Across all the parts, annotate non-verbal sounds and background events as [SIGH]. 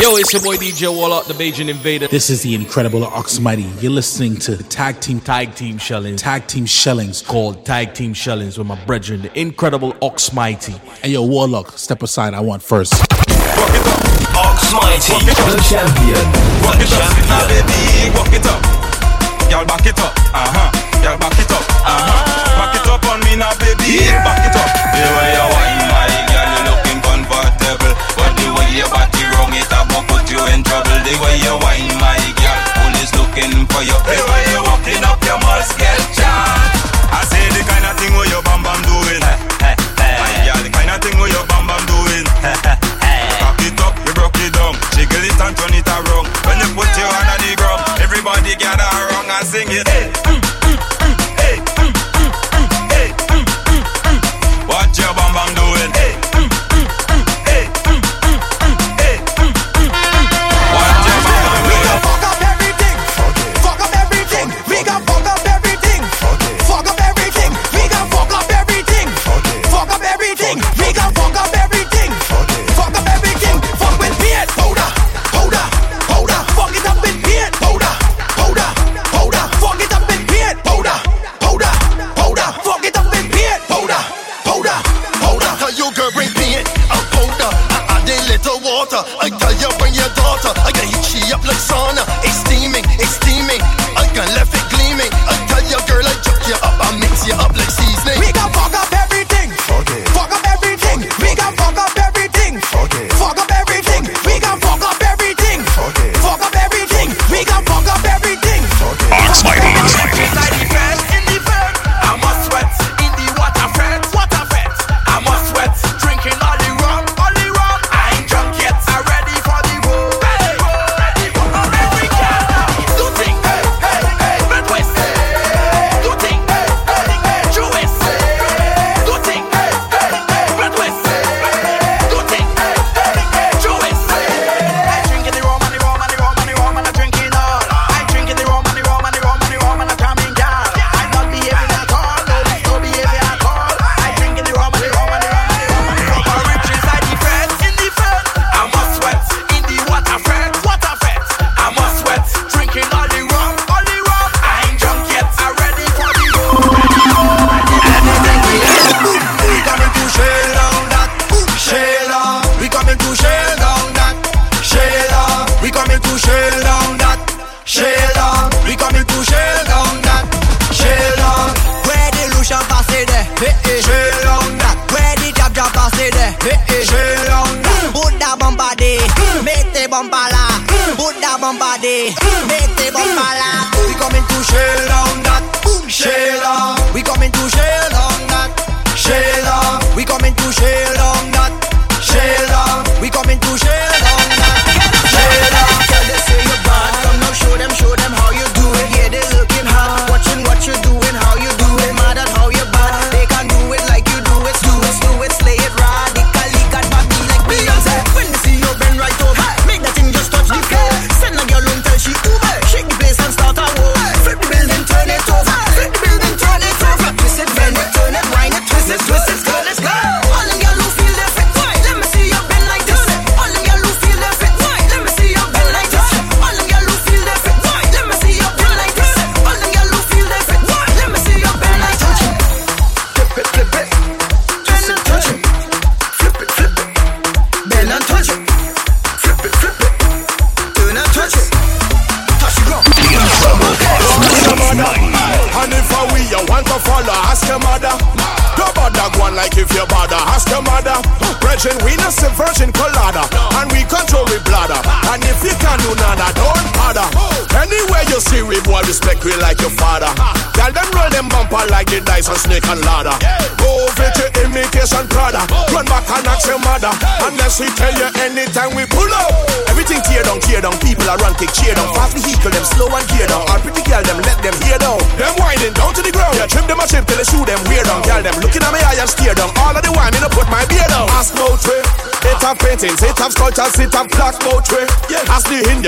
Yo, it's your boy DJ Warlock, the Beijing Invader. This is the incredible Ox Mighty. You're listening to the Tag Team Tag Team Shellings. Tag Team Shellings called Tag Team Shellings with my brethren, the incredible Ox Mighty. And yo, Warlock, step aside. I want first. Ox Mighty, the champion. Rock it up, now baby, rock it up. Y'all back it up, uh huh. Y'all back it up, uh huh. Back it up on me now, baby, back it up. The way you wine, my girl, you're looking comfortable. But the way you back you in trouble the way you whine, my girl. Who is looking for you? The way you walking up, your must get. I say the kind of thing where your bum bum doing. Hey, hey, my girl, the kind of thing where your bum bum doing. Cock it up, you broke it down, jiggle it and turn it around. When you put your hand on the ground, everybody gather around and sing it. Hey.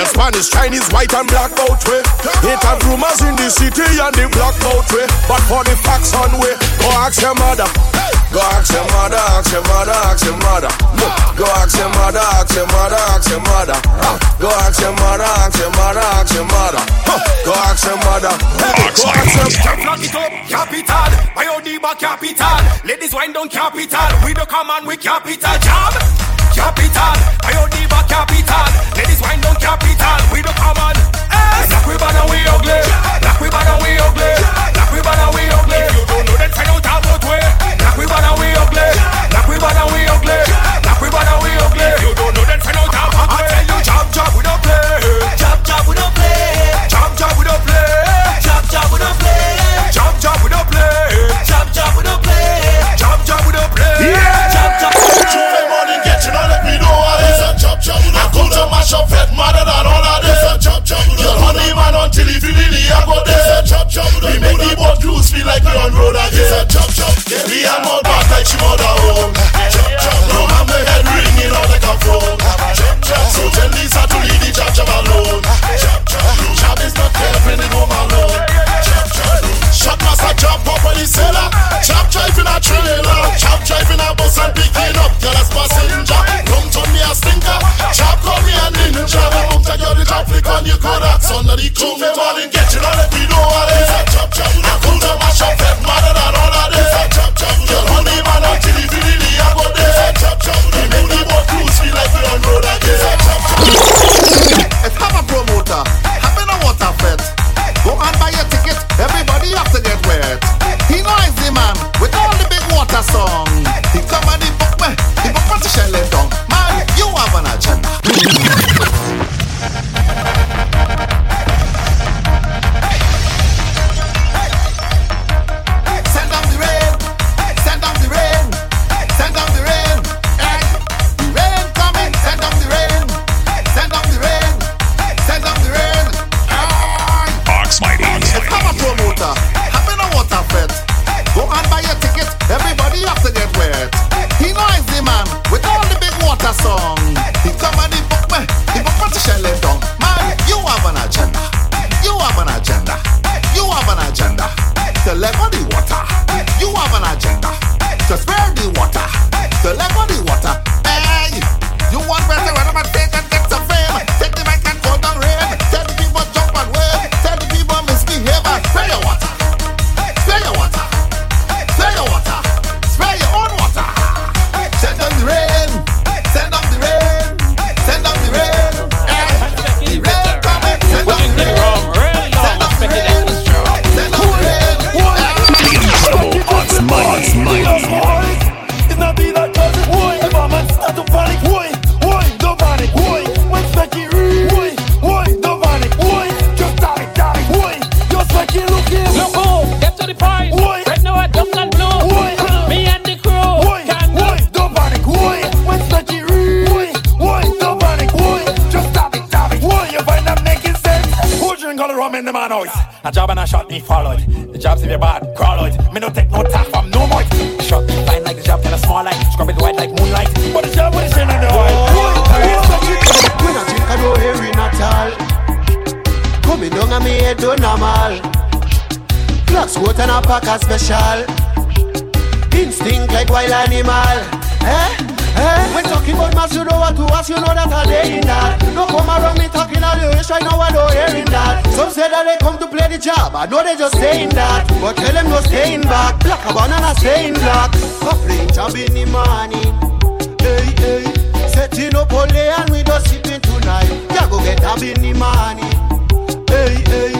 The Spanish, Chinese, white and black out way. It have rumors in the city and the black out way. But for the facts on way, go ask your mother. Go ask your mother, ask your mother, ask your mother. Go ask your mother, ask your mother, ask your mother. Go ask your mother, ask your mother, ask your mother. Go ask your mother. Go ask your mother. Knock it up, capital. My Odiba capital. Ladies wind down capital. We the command, we capital. Jam, capital. by your diva, capital. Wind down capital. We don't come on. Eh. Knock we bad and we ugly. Shot me follow it. The job's if you bad, crawl out. Me no take no talk from no more. Shot me fine like the job kinda small like scrub it white like moonlight. But the job with the shit in the oil. When I drink, I don't hear at all. Coming down on me head, do normal. Clocks coat and a pack special. Instinct like wild animal. Eh? Eh? When talking about mass, you know what to ask, you know that I in that. No come around me talking all the rich, right now I don't hearing that. Some say that they come to play the job, I know they just saying that. But tell them no staying back. Black a banana staying black. Playing job in the morning. Hey, hey. Setting up all day and we just sipping tonight. Ya go get up in the morning. Hey, hey.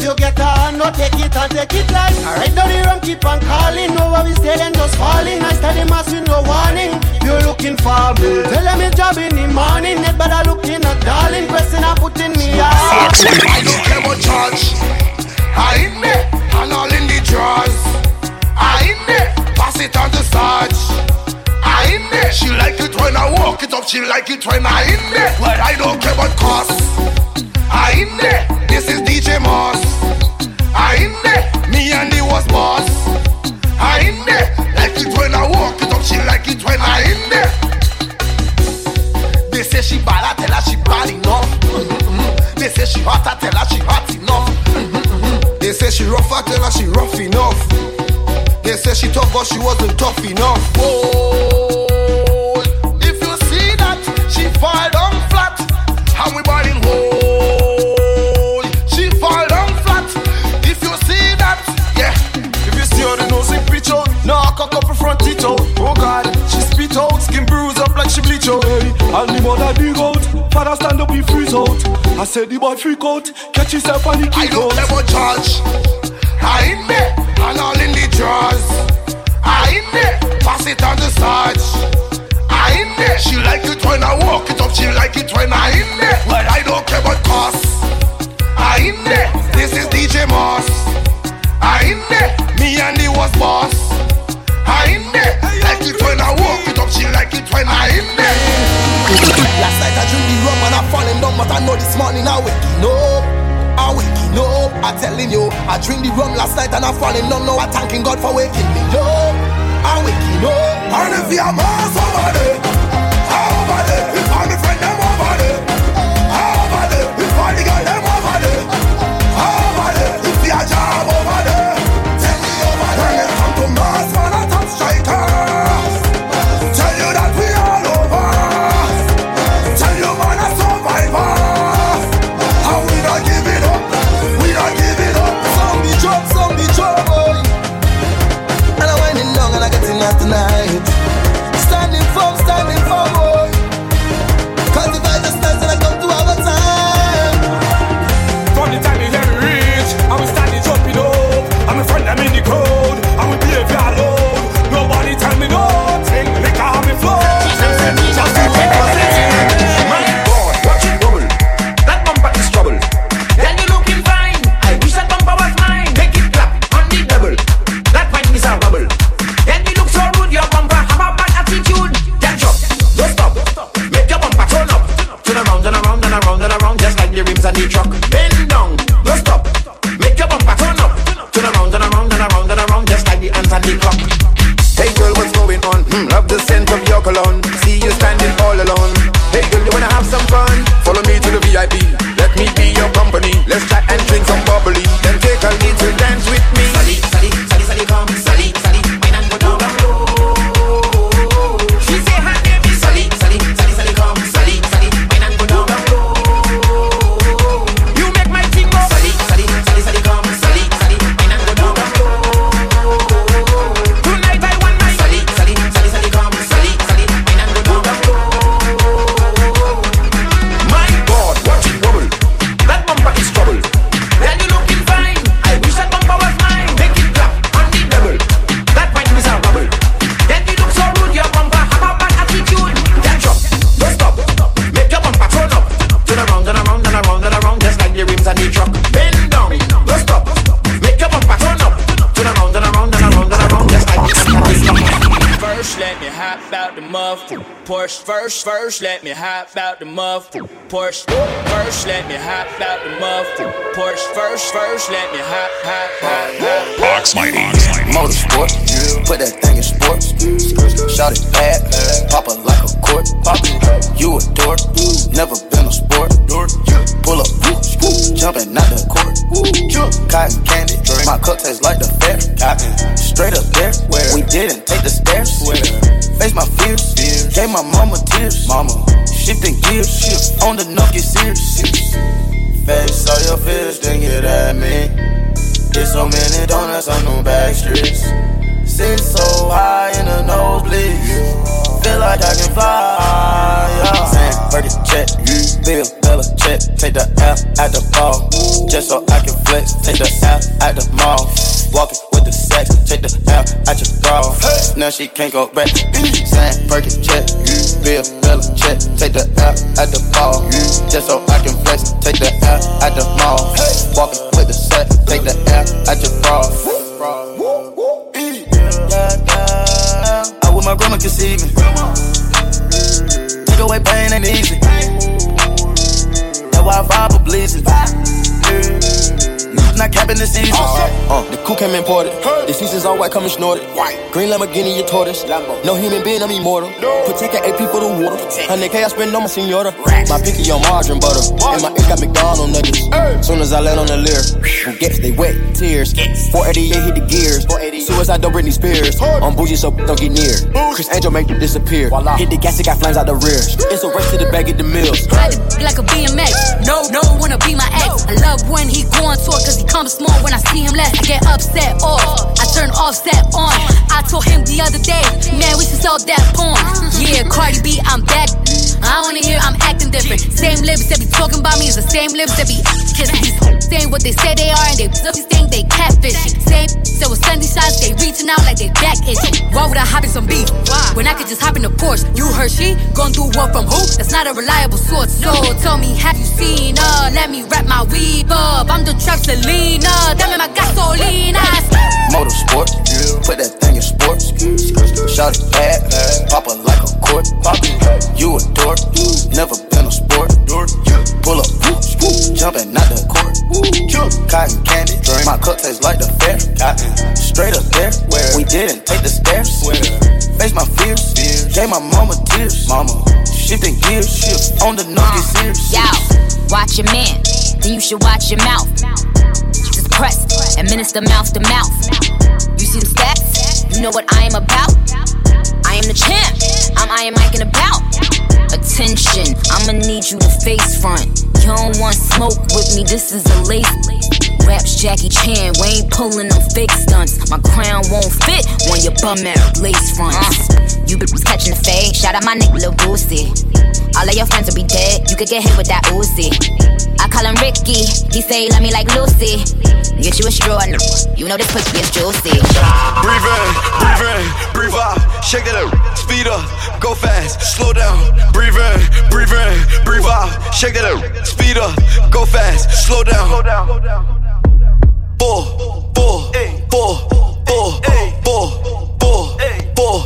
You get a no take it and take it like Alright, down the rum, keep on calling No where we stay, then just falling I study mass with no warning You're looking for me Tell them it's job in the morning Net better looking at darling Pressing and putting me out I don't care about church. I in there and all in the drawers. I in there, pass it on to Sarge. I in there, she like it when I walk it up. She like it when I in there. But I don't care about cost. I in there, this is DJ Moss. I in there, me and the was boss. I in there, like it when I walk it up. She like it when I in there. They say she bad, I tell her she bad enough. Mhm. They say she hot, I tell her she hot enough. Mhm. They say she rough, I tell her she rough enough. They say she tough, but she wasn't tough enough. Oh, if you see that, she fall down flat, and we balling hole. front it out. Oh God, she spit out, skin bruise up like she bleach out. Hey, and the mother dig out, father stand up, we freeze out. I said the boy freak out, catch yourself on the key I don't out. ever judge. I in there, and all in the drawers. I in there, pass it on the sarge. I in there, she like it when I walk it up, she like it when I in there. Well, I don't care what cost. I in there, this is DJ Moss. I in there, me and the was boss. I in there, like it when I walk it up, she like it when I in there. Last night I drink the rum and I falling down, but I know this morning I waking up. I waking up. I telling you, I drink the rum last night and I falling down. Now I thanking God for waking me up. I waking up. And if you are Mars over there, over there, if I'm First, first, let me hop, hop, hop, hop. Box Mighty. Motorsport, put that thing in sports. Shot it bad, pop it like a court. You a dork, never been a sport. Pull up, jumping out the court. Cotton candy, my cup tastes like the fair. Straight up there, we didn't take the stairs. Face my fears, gave my mama tears. Mama, shifting gears, on the knock get Face all your fears, then get at me. Get so many donuts on them back streets. So high in the nosebleeds. Feel like I can fly. Yeah. Saying, Burger check, Bella check. Take the L at the ball. Just so I can flex. Take the L at the mall. Walking with the sex. Take the L at your bra. Now she can't go back. Saying, Burger check, Bill, Bella check. Take the L at the ball. Just so I can flex. Take the L at the mall. Walking with the sex. Take the L at your bra. I wish my grandma could see me. Take away pain ain't easy. That why I vibe a blizzard. Not capping the season. Uh, the coup came imported. The seasons all white, coming snorted. White. Green Lamborghini, your tortoise. No human being, I'm immortal. Protect an AP for the water. 100K I spend on my senora. My pinky on margarine butter. And my ink got McDonald's nuggets. Soon as I land on the lyre, who gets they wet tears. 488 hit the gears. Suicide don't Britney Spears. I'm bougie, so don't get near. Criss Angel make it disappear. Hit the gas, it got flames out the rear. It's a race to the bag of the mills. Ride it like a BMX. No, no one wanna be my ex. I love when he go on tour cause he comes small. When I see him less, I get upset off. I turn offset on. I told him the other day, man, we should sell that porn. Yeah, Cardi B, I'm back. I wanna hear I'm acting different. Same lips that be talking about me is the same lips that be kissing. Saying what they say they are and they think they catfishing. Same so with Sunday shots, they reaching out like they back itching. Why would I hop in some beef? When I could just hop in a Porsche. You heard she going through what from who? That's not a reliable source. So tell me, have you seen her? Let me wrap my weave up. I'm the trap Selena. Dame my gasolina. Motorsport, put that thing in sports. Shot it bad, poppin' like a court. You a dork, never been a sport. Pull up, jumpin' out the court. Cotton candy, my cup tastes like the fair. Straight up there, we didn't take the stairs. Face my fears, gave my mama tears. Mama, shifting gears, on the no get serious. Yo, watch your man, then you should watch your mouth. Just press, administer mouth to mouth. You see the stats? You know what I am about? I am the champ. I'm I am Mike and about. Attention, I'ma need you to face front. You don't want smoke with me, this is a lace. Raps Jackie Chan, we ain't pulling no fake stunts. My crown won't fit on your bum ass lace fronts. You was catching the fade, shout out my nigga Lil Boosie. All of your friends will be dead, you could get hit with that Uzi. I call him Ricky, he say he love me like Lucy. Get you a straw, you know this pussy is juicy. Breathe in, breathe in, breathe out, shake it up, speed up, go fast, slow down. Breathe in, breathe in, breathe out, shake it up, speed up, go fast, slow down. Four, four, four, four, four, four, four,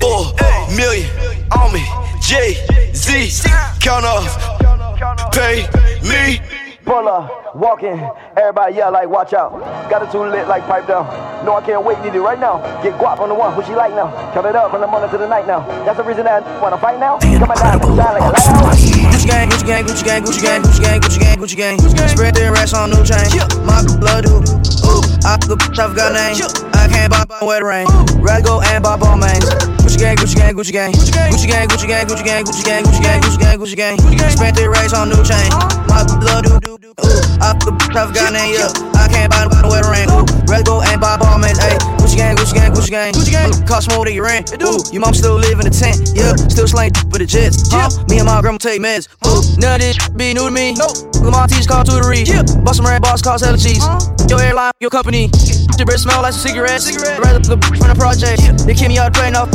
four, million on me. J Z, count off, pay me. Pull up, walking, everybody yell like watch out. Got it too lit like pipe down. No, I can't wait, need it right now. Get guap on the one, what she like now. Count it up from the morning to the night now. That's the reason that I wanna fight now. Come on down, shine like a lighthouse. Gucci gang, Gucci gang, Gucci gang, Gucci gang, Gucci gang, Gucci gang, Gucci gang. Spread their racks on new chain. My blood do. Ooh, I the tough got name. I can't buy by wet rain. Rather go and buy Balmains. Gucci gang, Gucci gang, Gucci gang. Gucci gang, Gucci gang, Gucci gang, Gucci gang, Gucci gang, Gucci gang, Gucci gang. Gucci Spent their racks on new chain. My blood do. Ooh, I the tough got name. Yeah, I can't buy by wet rain. Ooh, rather go and buy Balmains. Ayy, Gucci gang, Gucci gang, Gucci gang. Gucci gang. Cost more than your rent. Ooh, your mom still live in a tent. Yeah, still slang with the jets. Huh? Me and my grandma take meds. Ooh, none of this be new to me. No, Lamar T's called tutory. Yeah, bust some red boss cost hella cheese. Your airline, your company. Your breath smell like some cigarettes. Rather the from the project. They kick me out train off.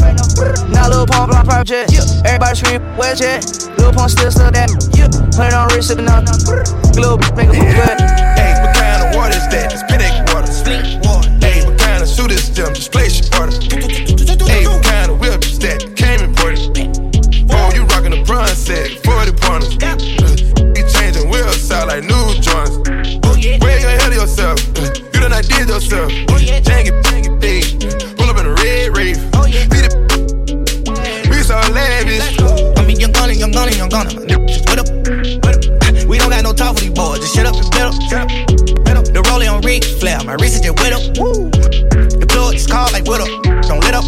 Now Lil Pump on private jet. Everybody scream, where's jet? Lil Pump still still that. Playing on wrist, sipping on. Little make a move back. Hey, what kind of water is that? It's Pedic water. Hey, what kind of suit is them? Just place your order. Hey, what kind of whip is that? Came imported. Oh, you rockin' the bronze set, 40 pointers. Uh, you changing wheels out like new joints. Where you ahead of yourself? Uh, you done not did yourself. Gunna, young gunna, young gunna. Just what up. We don't got no time for these boys. Just shut up and up. The rolling on Ric Flair. My wrist is just wet up. The plug is called like what up. Don't let up.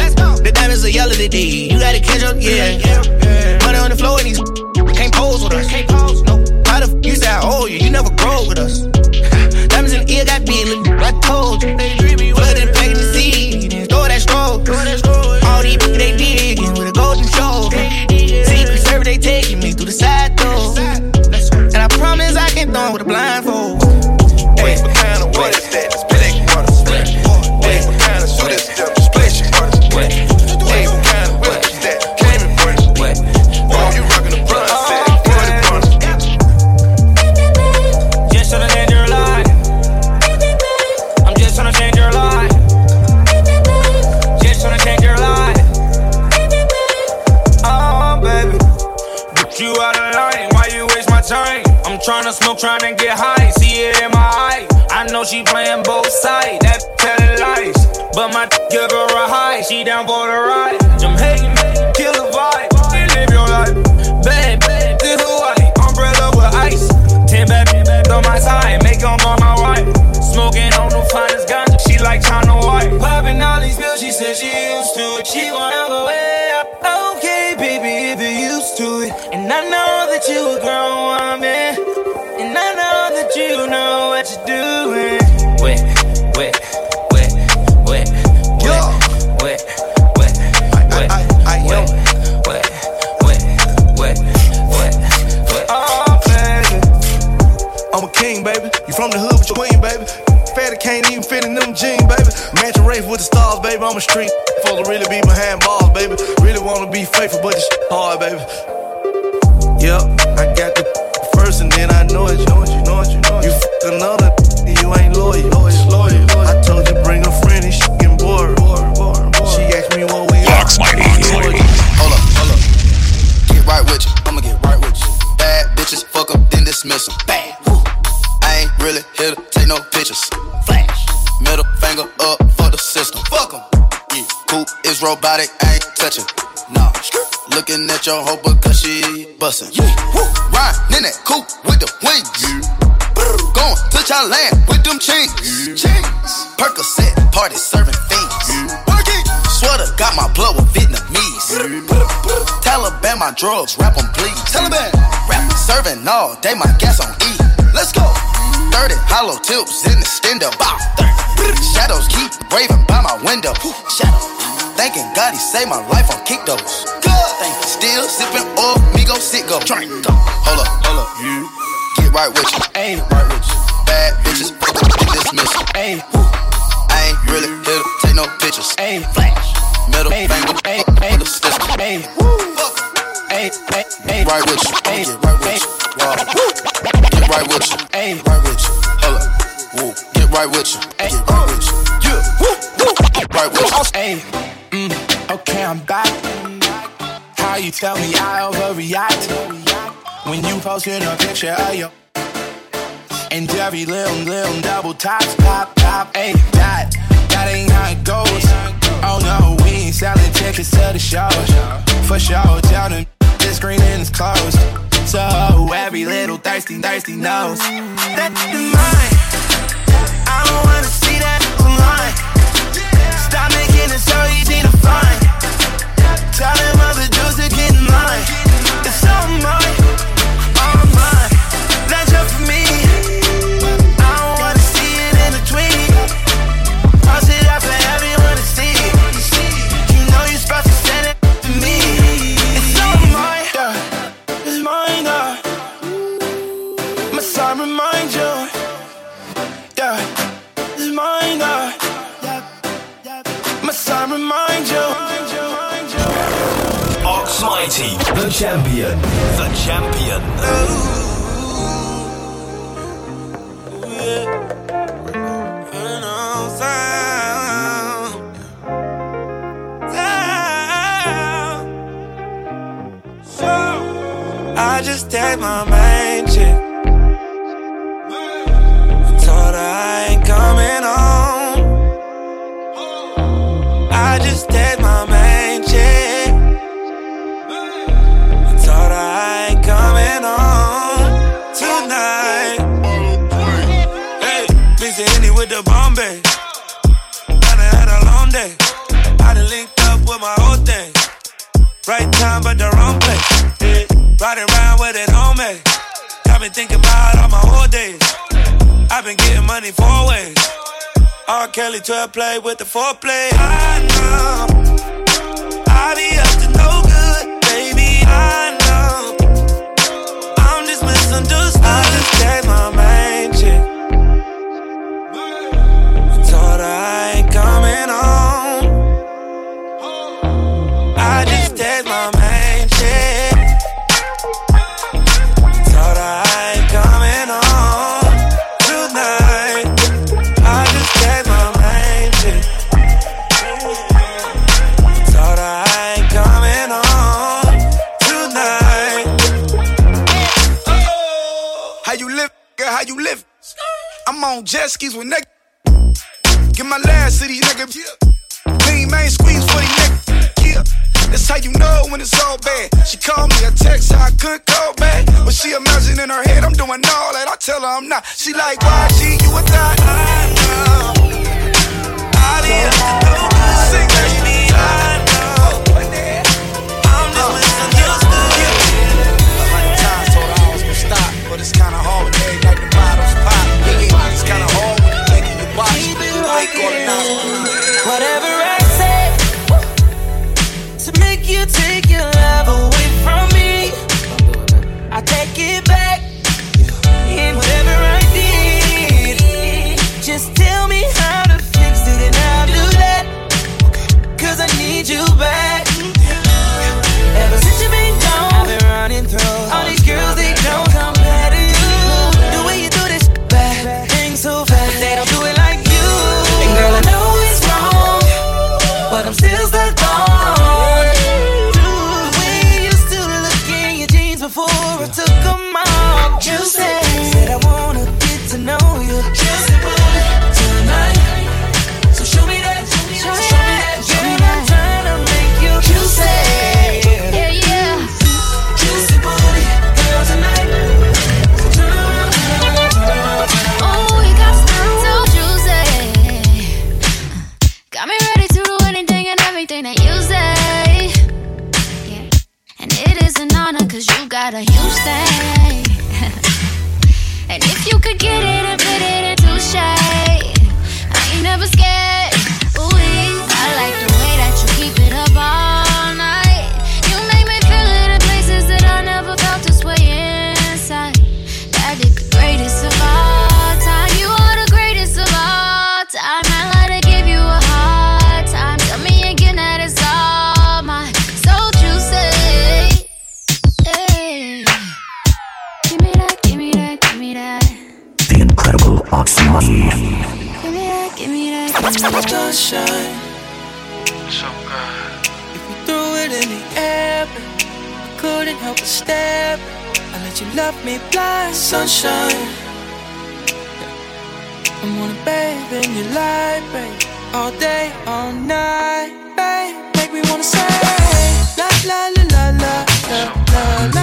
Let's go. The diamonds are yellow today. You gotta catch up, yeah. Money on the floor and these [LAUGHS] can't pose with us. Can't pose, no. How the f you say I owe you? You never grow with us. [LAUGHS] Diamonds in the ear got big, look, I told you. Flood and pack robotic, I ain't touching. Nah. Looking at your hoe because she bustin'. Yeah. Woo. Riding in that coupe with the wings. Going to Thailand with them chains. Chains. Percocet, party serving fiends. Working. Sweater got my blood with Vietnamese. Taliban, my drugs, rap 'em please. Taliban. Rap serving all day, my gas on E. Let's go. 30 hollow tips in the stendo. Bow. Shadows keep raving by my window. Shadow. Thanking God he saved my life on kick those. Still sipping oil, me go sit go. Drink. Hold up, hold up. You get right with you. Ain't right with you. Bad bitches, fuck up, get dismissed. Ayy. I ain't really here to take no pictures. Ayy. Flash. Middle finger, ayy, ayy, the system. Ayy. Ayy, ayy, ayy. Right with you. Get right with you. Wow. Get right with you. Ayy. Right with you. Hold up. Woo. Get right with you. Get right with you. Yeah. Woo. Woo. Right with you. Hey, mm, okay, I'm back. How you tell me I overreact when you posted a picture of your and every little little double tops, pop, pop, hey, that that ain't how it goes. Oh no, we ain't selling tickets to the show. For sure, tell them this screen is closed. So every little thirsty, thirsty knows that you're mine. I don't wanna see that online. Tell them Mighty, the champion, the champion. I just text my main chick. Told her I ain't coming home. I just text my with the Bombay. Done had a long day. I done linked up with my whole thing. Right time, but the wrong place. Yeah. Riding around with it on me. Got me thinking about all my whole days. I've been getting money four ways. R. Kelly 12 play with the foreplay. I know. I be up to no good, baby. I She like, the sunshine. So good. If we threw it in the air, I couldn't help but stare. I let you love me blind. Sunshine. I wanna bathe in your light, babe. All day, all night, babe. Make me wanna say la la la la la la. la.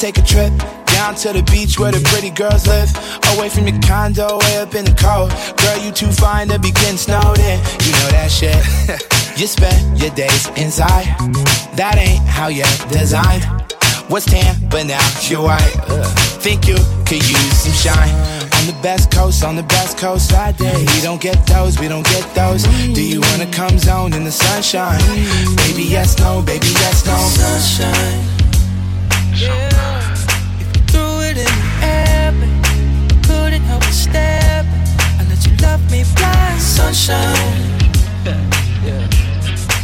Take a trip down to the beach where the pretty girls live. Away from your condo, way up in the cold. Girl, you too fine to be getting snowed in. You know that shit. [LAUGHS] you spend your days inside. That ain't how you're designed. Was tan, but now you're white. Ugh. Think you could use some shine. On the best coast, on the best coast, side day. We don't get those, we don't get those. Do you wanna come zone in the sunshine? Baby, yes, no, baby, yes, no. Sunshine. Yeah. If you threw it in the air, couldn't help but. I let you love me blind. Sunshine. Yeah.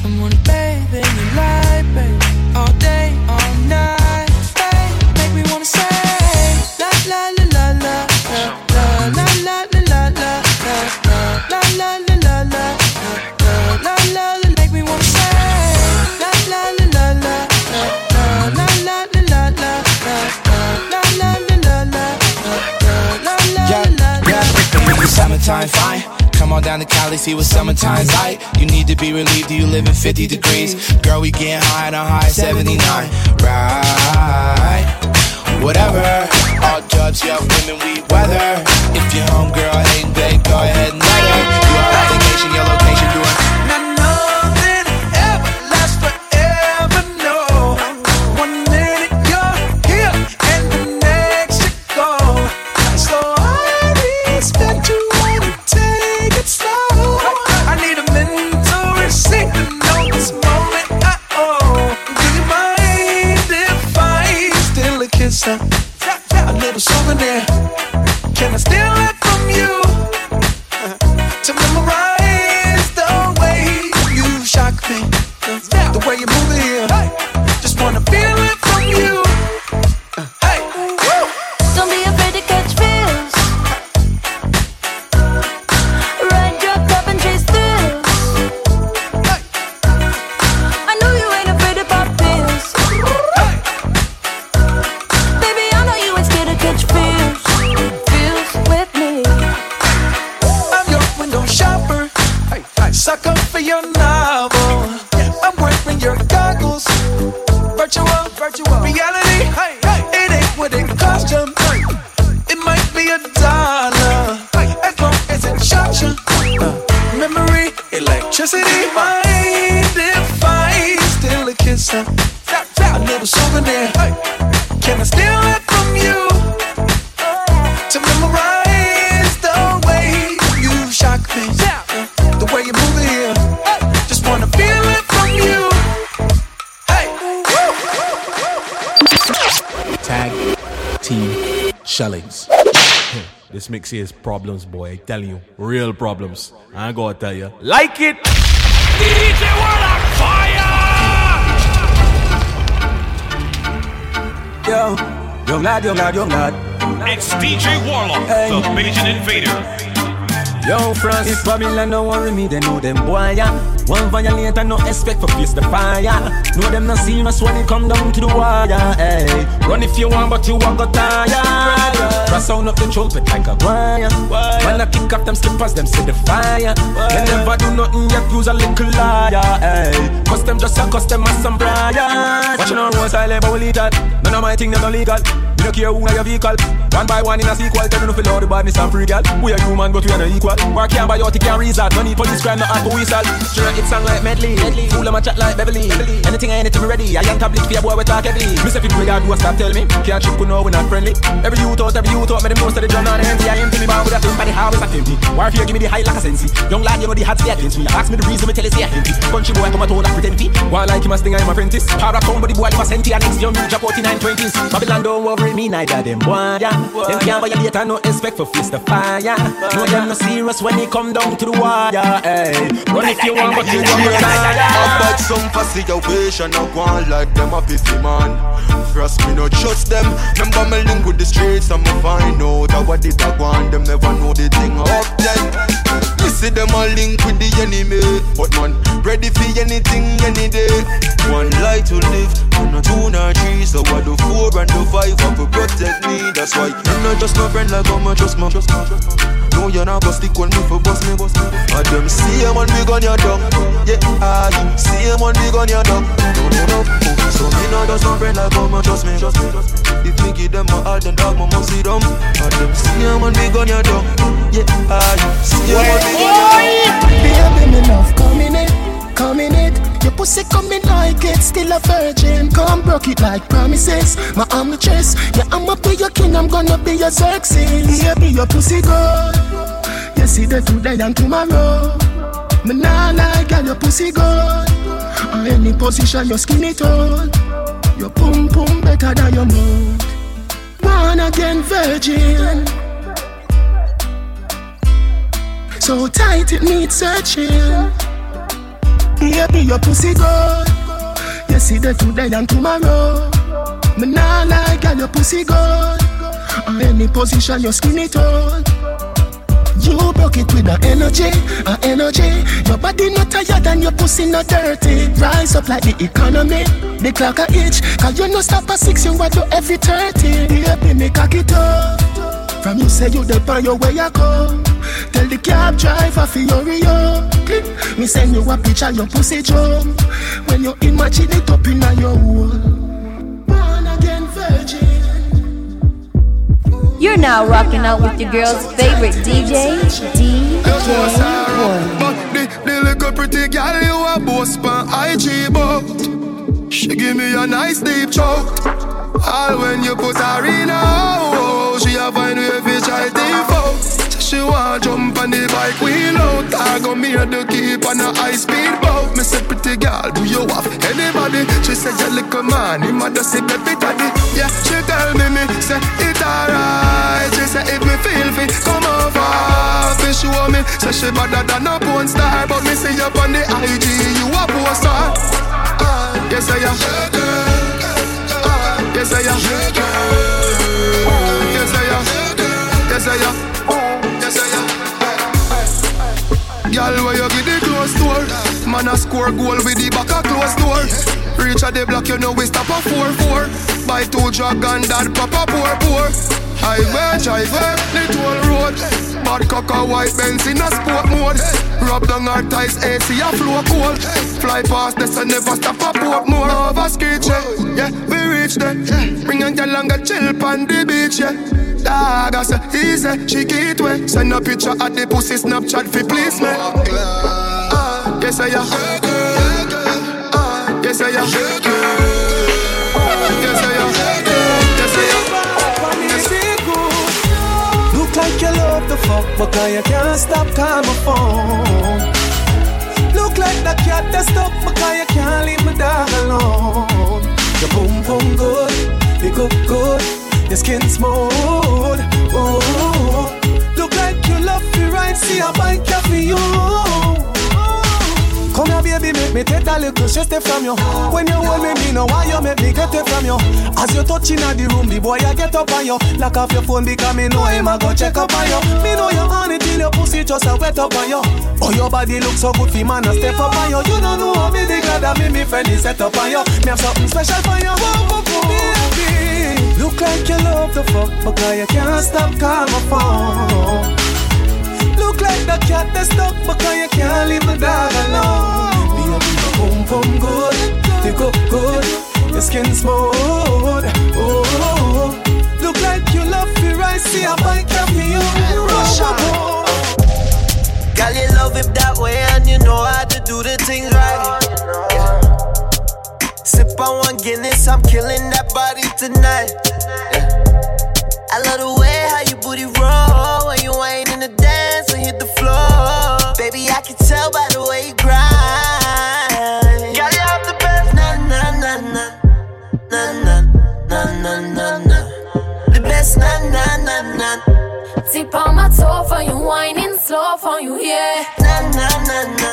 I wanna bathe in your light, babe. All day, all night, summertime, fine. Come on down to Cali, see what summertime's like. You need to be relieved, you live in 50 degrees. Girl, we getting high on high 79. Right. Whatever. All jobs, yeah, women, we weather. If your homegirl ain't babe, go ahead and set. A little souvenir. This mix problems, boy. I telling you, real problems. I ain't gonna tell you. Like it. DJ Warlock fire! Yo, young lad, young lad, young lad. It's DJ Warlock, the Bajan Invader. Yo, France. If Babylon don't worry me, they know them boy, yeah. One violate and no expect for face the fire. Know them not serious when it come down to the wire, hey. Run if you want, but you won't go tired. Press sound up the trumpet like a choir. When I kick off them slippers, them see the fire. They never do nothing yet, use a little liar, hey. Cause them just a custom as some briars. Watching on road side, but we lead that. None of my thing, them no legal. You no care who na your vehicle. One by one in a sequel, tell me no feel all the badness and free gal. We are human, but we are not equal. Work can't buy out, it can't reason. No need police crime, no hard for whistle. Sure, it sound like medley. medley. Fool a chat like Beverly. Beverly. Anything I anything ready. I ain't tablet for your boy, we talk heavy. Me say people that do a stop tell me. Can't trip, no, we're not friendly. Every youth out, every youth out, me the most of the drum on empty. I empty me bound with a thing, but the house a empty. Warfare give me the high like a sensi. Young lad, you know the hard stay against me. Ask me the reason, me tell you say I empty. Country boy, come a told that pretend fee. One like him a sting, I'm apprentice. Power up the boy live a senti. And next young new drop out in 920s. Babylon don't worry me, neither them boy, yeah. Them can't violate and no expect for face the fire. No them no serious when it come down to the wire. Hey, run if you want, but you want to I bet some for situation I go on like them a pity man. Trust me, no trust them. Remember me link with the streets me find out that what did I want. Them never know the thing up then. You see them a link with the enemy, but man ready for anything any day. One life to live, and a two three. So what the four and the five to protect me. That's why I'm not just my friend like I'm a just my just my. No, you're not gonna stick with me for bust me, bust me. I them see him on me gun your dog. Yeah, ah, you see him on me gun your dog. No, no, no. So me not just my friend like I'm a just me, just me. If me give them my heart, then dog, my must see them. I them see him on me gun your dog. Yeah, ah, you see him on me gun your dog. Baby, me love coming in, coming in. Your pussy coming like it's still a virgin. Come broke it like promises. My arm the chest. Yeah, I'ma be your king. I'm gonna be your Xerxes. Yeah, be your pussy good. You see the today and tomorrow. Me nah like girl, your pussy good. On any position, your skinny tone. Your pum pum better than your mouth. Born again virgin. So tight it needs searching. Baby, your pussy good. You see the today and tomorrow. Me nah like girl, your pussy good. Any position, your skinny tone. You broke it with the energy, a energy. Your body not tired and your pussy not dirty. Rise up like the economy. The clock a itch, cause you no stop at six, you want to every 30. Baby, me cock it up. From you say you dey on your way you come. Tell the cab driver for hurry up. Me send you a picture your pussy jump. When you imagine it up in your hole. Born again virgin. You're now rocking out with your girl's favorite DJ, DJ Warren. But the, the little pretty girl you a boss pan IG but She give me a nice deep choke All when you put her in a hole She find way fi try default Say She want jump on the bike wheel out I go me the keep on a high speed boat. Me say pretty girl do you have anybody? She say you little man a just say baby daddy. Yeah she tell me me say it alright. She say if me feel fit come over. Fi show me say she better than a porn star. But me see you on the IG you a porn star. Ah, Yes I am. Yes I am. Yes I am Yes I am Yes I am Girl, where you get the close door Man a score goal with the back a close door Reach a the block, you know we stop a 4-4 Buy two drug and that pop a pour pour Highway driver, the toll road Bad cocker white Benz in a sport mode. Rub down our ties, AC a flow cold. Fly past this and never stop a port more Over street, yeah, yeah, we reach there. Bring a girl and go chill on the beach, yeah. Dog, I say, easy, she get way Send a picture of the pussy Snapchat fi please me Ah, Yes, I am. Ah, Yes, I am. Yes, I am the fuck, but now you can't stop calling my phone. Look like the cat that's stuck, but now you can't leave my dog alone. Your boom boom good, you cook good, your skin smooth. Oh, look like you love me right, see I buy coffee you. Come here, baby, make me take a little shit from you. When you hold me, me know why you make me get it from you. As you touching at the room, the boy I get up on you. Lock off your phone because me know him I go check up on you. Me know you on it till your pussy just a wet up on you. Oh, your body looks so good, for man, I step up on you. You don't know how me the glad that me, me friend is set up on you. Me have something special for you. Baby. Look like you love the fuck, but now you can't stop calling my phone. Look like the cat that's stuck because you can't leave the dog alone. Be a boom boom good, you cook good, your skin smooth. Oh, look like you love me right, see I might coffee you. Oh, Girl, you love it that way and you know how to do the things right. Yeah. Sip on one Guinness, I'm killing that body tonight. Yeah. I love the way hit the floor. Baby, I can tell by the way you grind. Girl, you have the best. Na na na na na na na na na na. The best na na na na. Tip on my toe for you, whining slow for you, yeah. Na na na na.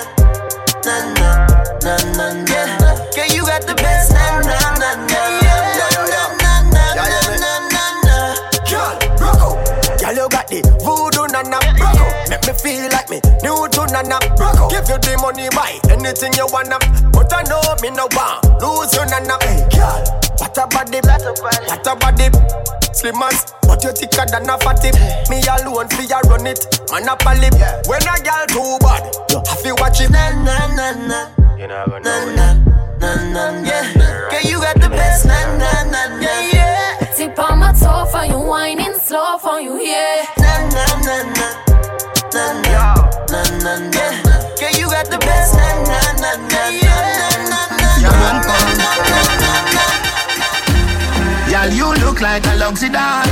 Na na na na na. Girl, you got the best. Na na na. Na Make me feel like me new to nana rock. Give you the money, buy anything you wanna. But I know me no want lose you nana. Hey, girl, what a body, what a body. Slim as, but you thicker than a fatty. Me alone fi ya run it, man up a lip. When a girl too bad, you have to watch it. Na na na na. You never Na na na na. Yeah. Girl, you got the best. Na na na na. Yeah. Girl, you got the best. Na you look like a luxury doll.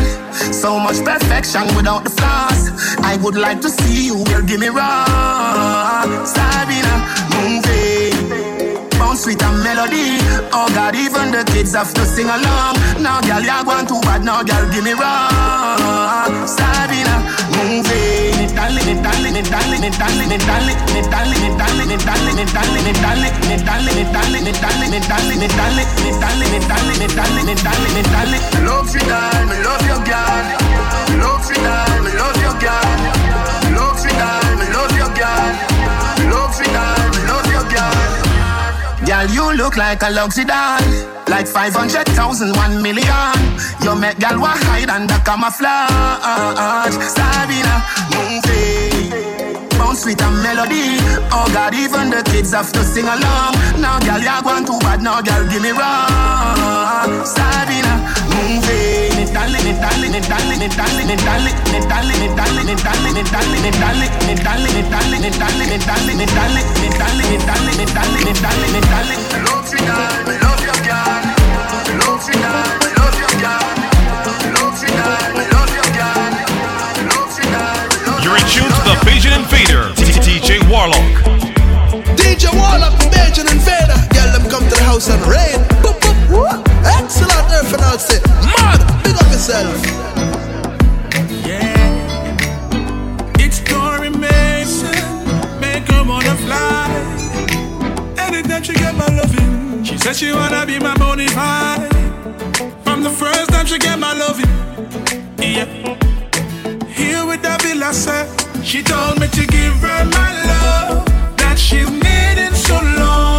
So much perfection without the flaws. I would like to see you, girl, give me raw. Sabina, movie. Bounce with a melody. Oh God, even the kids have to sing along. Now, girl, you're going too bad. Now, girl, give me raw. Sabina, movie. Darling, it darling, it darling, it darling, it darling, it darling, it darling, it darling, it darling, it darling. Me love you, darling, me love your girl. Love you, darling, me love your girl. Me love your girl. Girl, you look like a luxury doll. Like 500,000, 1 million. You make girl wa hide under camouflage. Sabina, movie. Bounce with a melody. Oh God, even the kids have to sing along. Now, girl, you're going too bad. Now, girl, give me raw. Sabina, movie. You're in tune to the Vision Invader, DJ Warlock. DJ Warlock, Vision Invader. Girl, them come to the house and rain. Excellent and I'll mad, big up yourself. Yeah, It's Dory Mason, make her wanna fly. Anytime she get my loving, she said she wanna be my bonafide. From the first time she get my loving, yeah. Here with the villa set, she told me to give her my love that she's needing so long.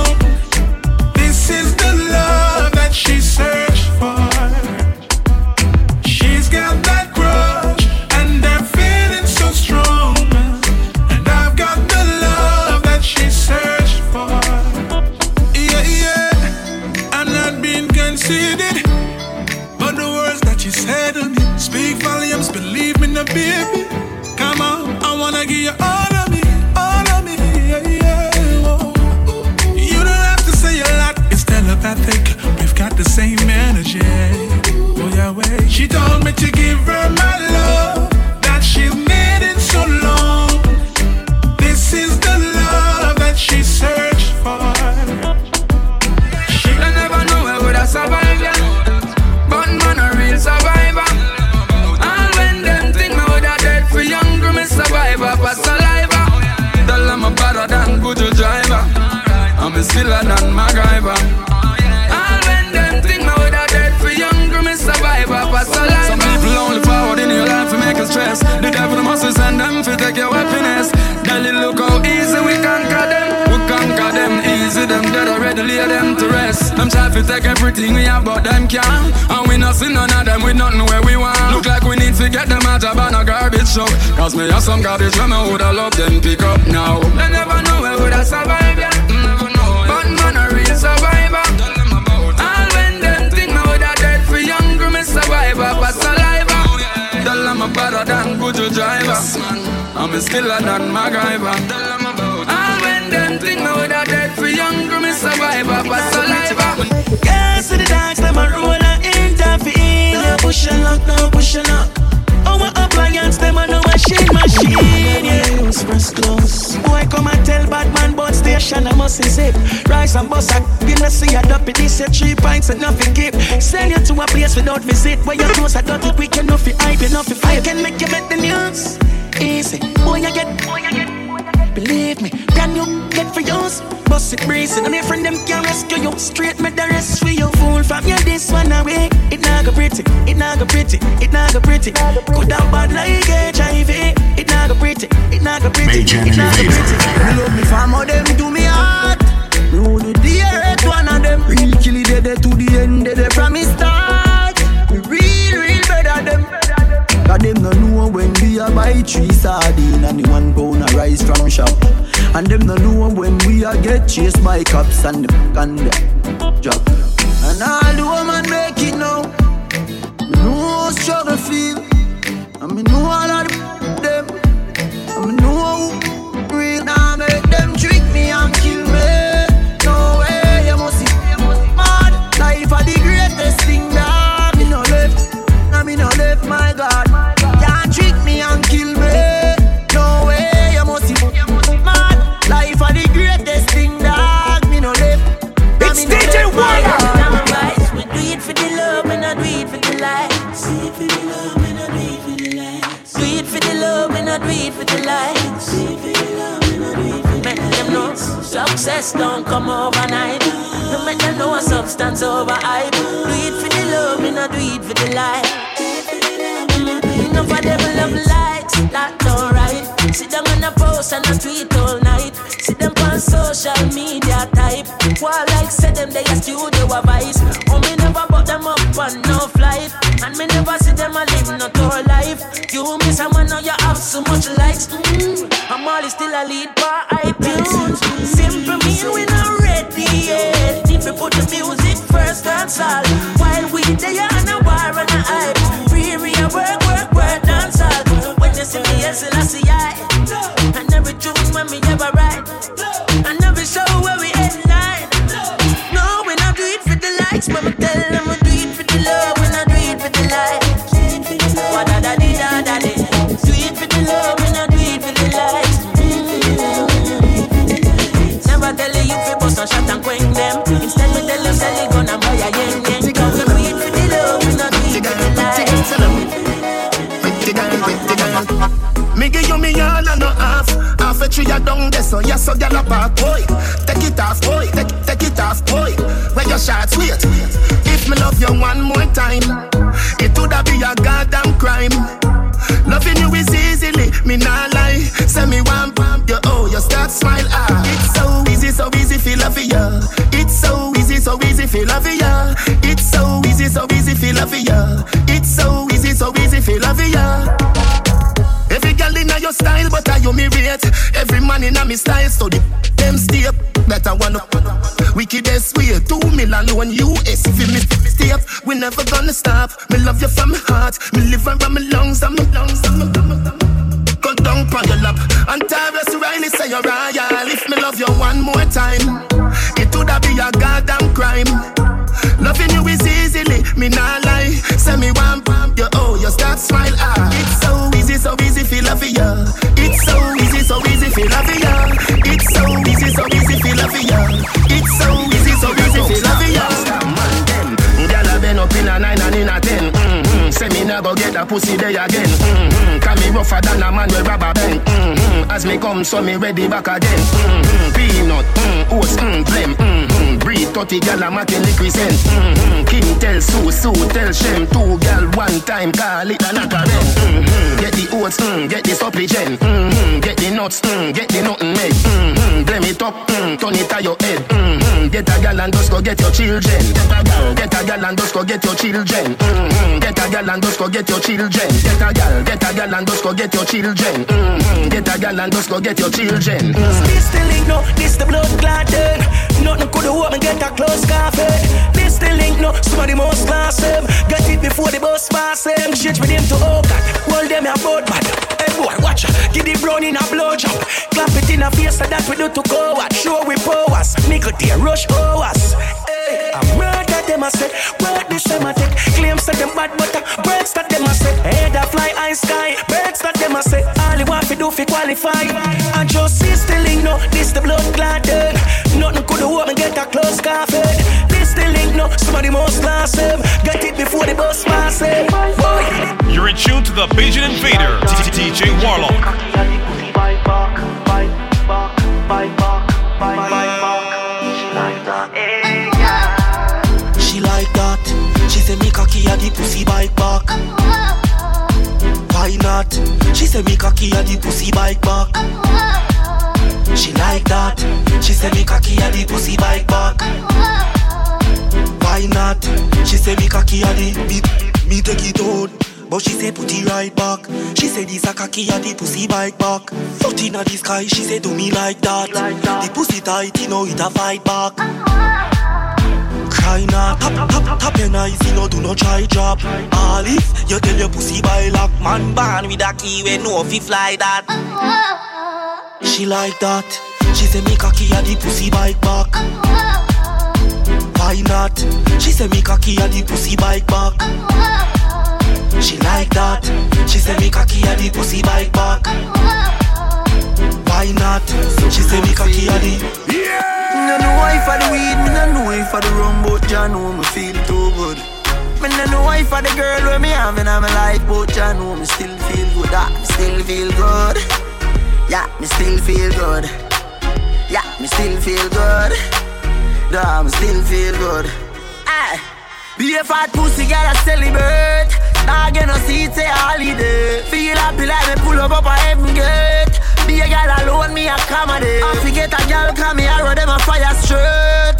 Conceited, but the words that she said to me speak volumes. Believe me, now, baby. Come on, I wanna give you all of me, all of me. Yeah, yeah. Whoa. You don't have to say a lot, it's telepathic. We've got the same energy. Oh, yeah, wait. She told me to give her my love Skiller than MacGyver. All when them think me would have dead for younger, me survivor for saliva. Some people only forward in your life to make stress. The devil must send them to take your happiness. Daddy, look how easy we conquer them. We conquer them easy, them dead already lay them to rest. Them try to take everything we have, but them can't. And we not see none of them with nothing where we want. Look like we need to get them out of a garbage truck. Cause me have some garbage when I woulda love them pick up now. They never know where would I survive, yeah. Never know. Survivor. All when them think I'm better than driver. I'm a skiller than MacGyver. All when them think me woulda dead for younger, me survivor for saliva. Girls to the dogs, them a roll and intervene. Push and lock, no push and lock. Oh, my appliance, them a no machine, machine. Yeah, use press close. Boy, come and tell bad man, but and I must zip. Rise and bust, I gonna see a dopey. This your three pints and nothing keep. Send you to a place without visit. Where your clothes are dirty, quick enough for hype, enough for I can make you make the news. Easy, boy, you get, boy, you get. Believe me, brand new get for yours. Bust it breezing, and your friend them can rescue you. Straight me the rest for you. Fool from you this one away. It not go pretty, it not go pretty, it not go pretty. Go down bad like HIV. It not go pretty, it not go pretty, it not go pretty. Me love me farmer, them to me heart. Me the dear one of them. Real kill it dead to the end, dead from me start. Cause them no know when we a buy three sardine and the one pound a rice from shop. And them no know when we a get chased by cops and the and the drop. And all the woman make it now. How struggle feel. And me know all of the- pussy day again mm-hmm. Can me rougher than a man with rubber band mm-hmm. As me come, so me ready back again mm-hmm. Peanut, mm, oats, mm, blem mm-hmm. Breed 30 gal a making liquid scent mm-hmm. King tell Sue, Sue tell Shem Two gal one time call it a knock mm-hmm. Get the oats, mm, get the supply gen mm-hmm. Get the nuts, mm, get the nothing made mm-hmm. Blem it up, mm, turn it to your head mm-hmm. Get a gal and just go get your children Get a gal and just go get your children mm-hmm. Get a gal and just go get your children Get a gal, get a gal and just go get your children mm-hmm. Get a gal and just go get your children mm-hmm. This the link, no, this the blood clotted. Nothing could have me get a close coffee. This the link, no, somebody must class them. Get it before the bus pass them. Change with them to Okat. Hold them a boat bad. Hey boy, watch. Give the brown in a blow job. Clap it in a face so that we do to go at. Show we powers. Nickel dear, rush hours. Hey, I murder them a say. Work this them a take. Claims that them bad butter. Birds uh, that them a say. Head a fly high sky. Birds that them a say. All you want to do fi qualify. And just see still no no, this the blood clotted. Eh. Nothing could hold me get a close coffin. Eh. This the link no, somebody must last him. Eh. Get it before the bus pass him. Boy. You're in tune to the Bajan Invader, DJ Warlock. She say me cocky a the pussy bike back. Why not? She say me cocky a the pussy bike back. She like that. She say me cocky a the pussy bike back. Why not? She say me cocky a the me, me take it out. But she say put it right back. She say this a cocky a the pussy bike back. Foot inna the sky. She say do me like that. The pussy tight, you know it a fight back. Cry not, tap, tap, tap your you know, do not try drop All if you tell your pussy by lock Man born with a key, know if he fly that. She like that. She say me cocky a the pussy bike back. Why not? She say me cocky a the pussy bike back. She like that. She say me cocky a the pussy bike back. Why not? She say me cocky a the Me no know why for the weed, me no know why for the rum, but ya know me feel too good. Me no know why for the girl where me having in my life, but ya know me still feel good. Ah, me still feel good. Yeah, me still feel good. Yeah, me still feel good. Yeah, me still feel good. Ah, be a fat pussy, gotta celebrate. Now get no seat, say holiday. Feel happy like me pull up up a heaven gate. Be a girl alone, me accommodate. I forget a girl, come me, I them a fire straight.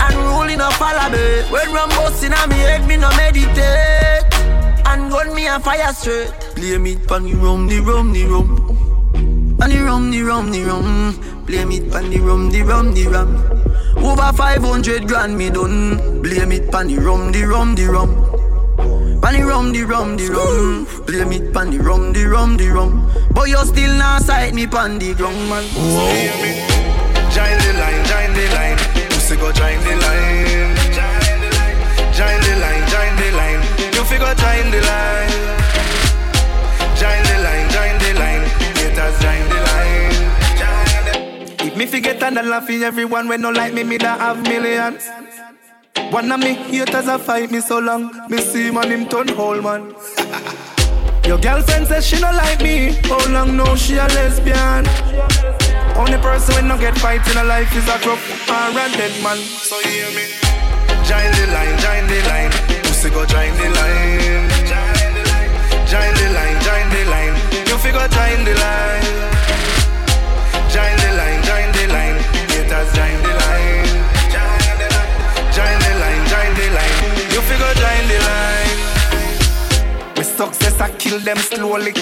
And rolling up follow me. When rum busting on me head, me no meditate. And gun me a fire straight. Blame it pon the rum, the rum, the rum. And the rum, the rum, the rum. Blame it pon the rum, the rum, the rum. Over 500 grand me done. Blame it pon the rum, the rum, the rum. Pan the rum, the rum, the rum. Blame it pan the rum, the rum, the rum. But you still not sight me pan the ground, man. Join the line, join the line. Pussy go join the line. Join the line, join the line. You figure join the line. Join the line, join the line. Haters join the line. If me forget and laugh for everyone when no like me, me da have millions. One of me haters a fight me so long, me see man him turn whole man. Your girlfriend says she no like me, how long know she a lesbian? Only person when no get fight in her life is a drop or a dead man. So hear me? Join the line, join the line. Pussy go join the line. Join the line, join the line. You figure join the line. Join the line, join the line. Haters join the line. Success I kill them slowly.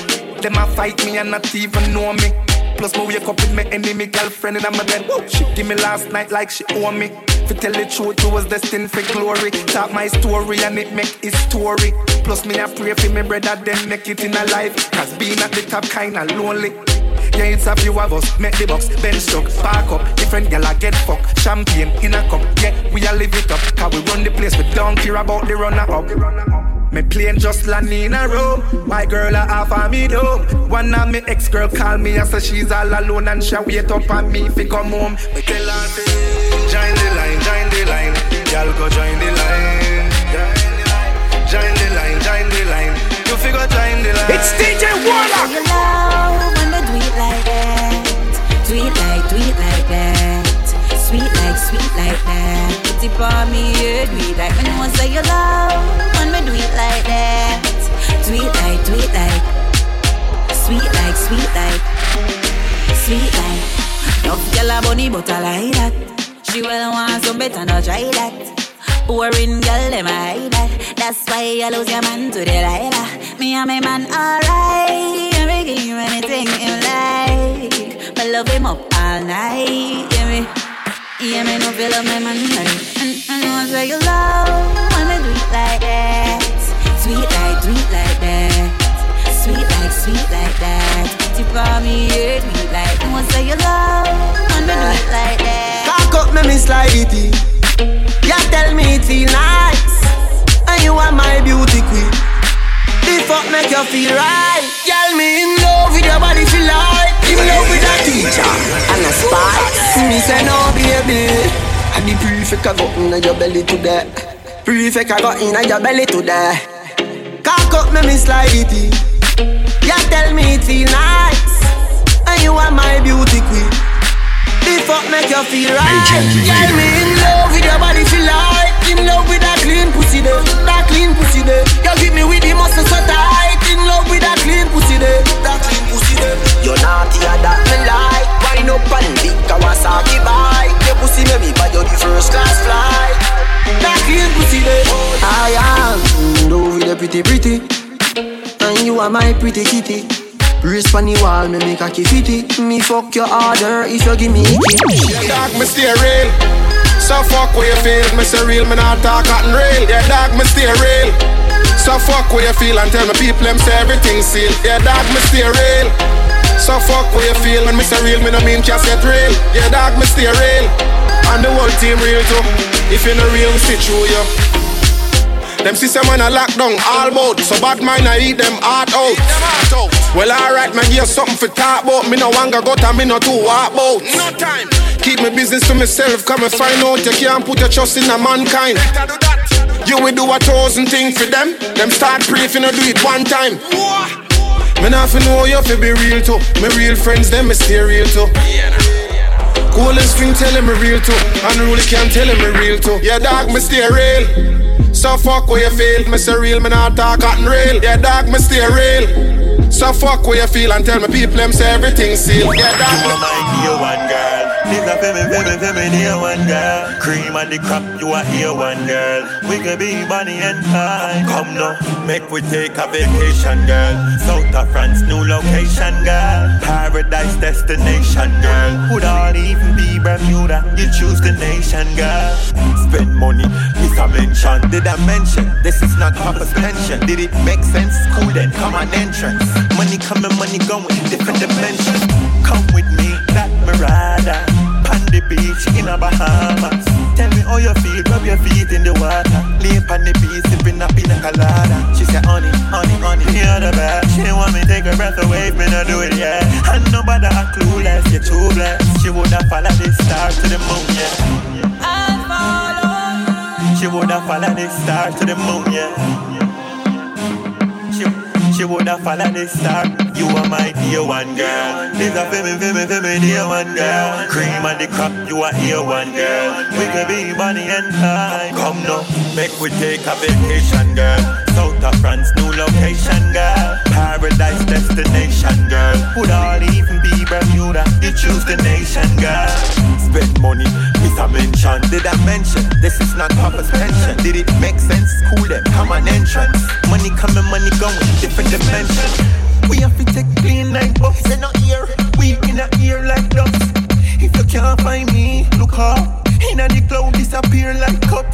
Them a fight me and not even know me. Plus me wake up with my enemy girlfriend in my bed. Whoa, she give me last night like she owe me. To tell the truth, you was destined for glory. Talk my story and it make his story. Plus me I pray for me brother then make it in a life. Cause being at the top kinda lonely. Yeah, it's a few of us, make the box, bench truck, park up, different gal I get fuck, champagne in a cup, yeah, we a live it up, cause we run the place, we don't care about the runner up. Me plane just land in a row. My girl a half of me though. One of me ex girl call me and say she's all alone and she wait up on me fi come home. Me tell her say, Join the line, join the line. Y'all go join the line. Join the line, join the line. You figure join the line. It's DJ Warlock. You love when we do it like that. Do it like, do it like that. Sweet like, sweet like that. It on me, yeah, do it like. You want say you love when we do it like that. Do like, do like. Sweet like, sweet like. Sweet like. No girl a bunny but I like that. She well want some better, not try that. Boring girl, them I hide that. That's why you lose your man to the lighter. Me and my man, alright. I'm making him anything him like. But love him up all night. Yeah, me. Yeah, me no feel love my man. And I know say you love when me do it like that. Sweet like, sweet like that. Sweet like, sweet like that. Tip for me, yeah, sweet like. I say you love when me do it like that. Cock up, me me slide it. You tell me it feel nice, and you are my beauty queen. The fuck make you feel right? Girl, me in love with your body, feel like. In love with a teacher and a spy. Me say no, baby. And the prefect I got in your belly today. Prefect I got in your belly today. Cock up me, me slide it. You tell me it feel nice, and you are my beauty queen. The fuck make you feel right? Girl, me in love with your body, feel like in love with that clean pussy there, that clean pussy there. You give me with the muscle so tight, in love with that clean pussy there, that clean pussy there. You're naughty, and that me like. Wind up and big Kawasaki bike. Your pussy make me buy you the first class flight. That clean pussy there. I am love with the pretty pretty, and you are my pretty kitty. Brace on the wall, me make a fitty. Me fuck your order if you give me icky. Dog, me stay real. So fuck what you feel. Me say real, me not talk cotton real. Yeah, dog, me stay real. So fuck what you feel and tell me people them say everything sealed. Yeah, dog, me stay real. So fuck what you feel and me say real, me no mean cassette real. Yeah, dog, me stay real. And the whole team real too. If you no real, we sit through you. Them system man a lock down all bout So bad mind I eat them heart out Well alright man give something for talk about Me no wanga go to me no too walk bout No time Keep me business to myself Come and find out you can't put your trust in a mankind do that. You will do a thousand things for them Them start pray if you no do it one time Me not fi know you fi be real too Me real friends them me stay real too Golden string tell me real too Unruly can't tell him me real too Yeah dog me stay real so fuck where you feel, me say real, me not talk cotton real. Yeah, dog, me stay real. So fuck where you feel and tell me people them say everything sealed. Yeah, dog. Are my dear one girl. This a femi, femi, femi, dear one girl. Cream and the crop, you are here one girl. We could be Bonnie and Clyde. Come now, make we take a vacation, girl. South of France, new location, girl. Paradise destination, girl. Would all even be Bermuda? You choose the nation, girl. Spend money, with a mention. Did I mention this is not Papa's pension? Did it make sense? Cool then, come on entrance. Money coming, money going, different dimensions. Come with me, that Mirada. The beach in a Bahamas. Tell me how you feel, rub your feet in the water. Lay on the beach, sipping a pina colada. She said, honey, honey, honey, you're the best. She want me take her breath away, me not do it yet. And nobody a clueless, you're too blessed. She woulda follow the star to the moon, yeah. I'll follow. She woulda follow the star to the moon, yeah. She, she woulda follow the star. You are my dear one girl. This a femi, femi, femi, dear one girl. Cream and the crop, you are here one girl. We could be Bonnie and Clyde. Come now, make we take a vacation, girl. South of France, new location, girl. Paradise destination, girl. Would all even be Bermuda? You choose the nation, girl. Spend money, with a mention. Did I mention this is not Papa's pension? Did it make sense? Cool them, come on entrance. Money coming, money going, different dimension. We have to take clean like buffs in our ear. We in our ear like ducks. If you can't find me, look up. In the cloud disappear like cup.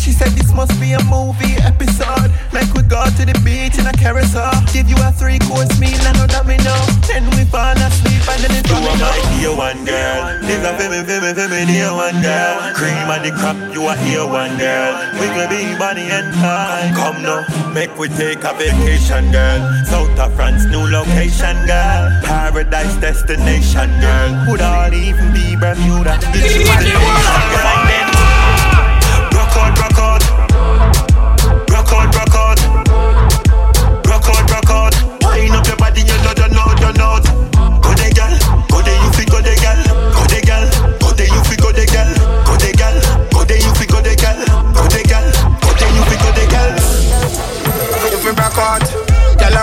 She said this must be a movie episode. Like we go to the beach in a carousel. Give you a three course meal and know that me know. Then we fall asleep and then it's You are my dear one girl. This a femi, femi, femi, dear one girl. Cream and the crop, you are here one girl. We could be Bonnie and Clyde. Come now, make we take a vacation, girl. South of France, new location, girl. Paradise destination, girl. Would all even be Bermuda? You choose the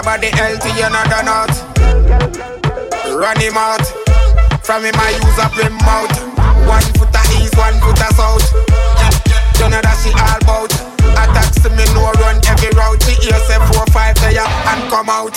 body, healthy, you know, the not. Run him out. From him, I use up him mouth. One foot a east, one foot a south. You know that she all bout. Attacks me, no run every route. She hear say four, five, there and come out.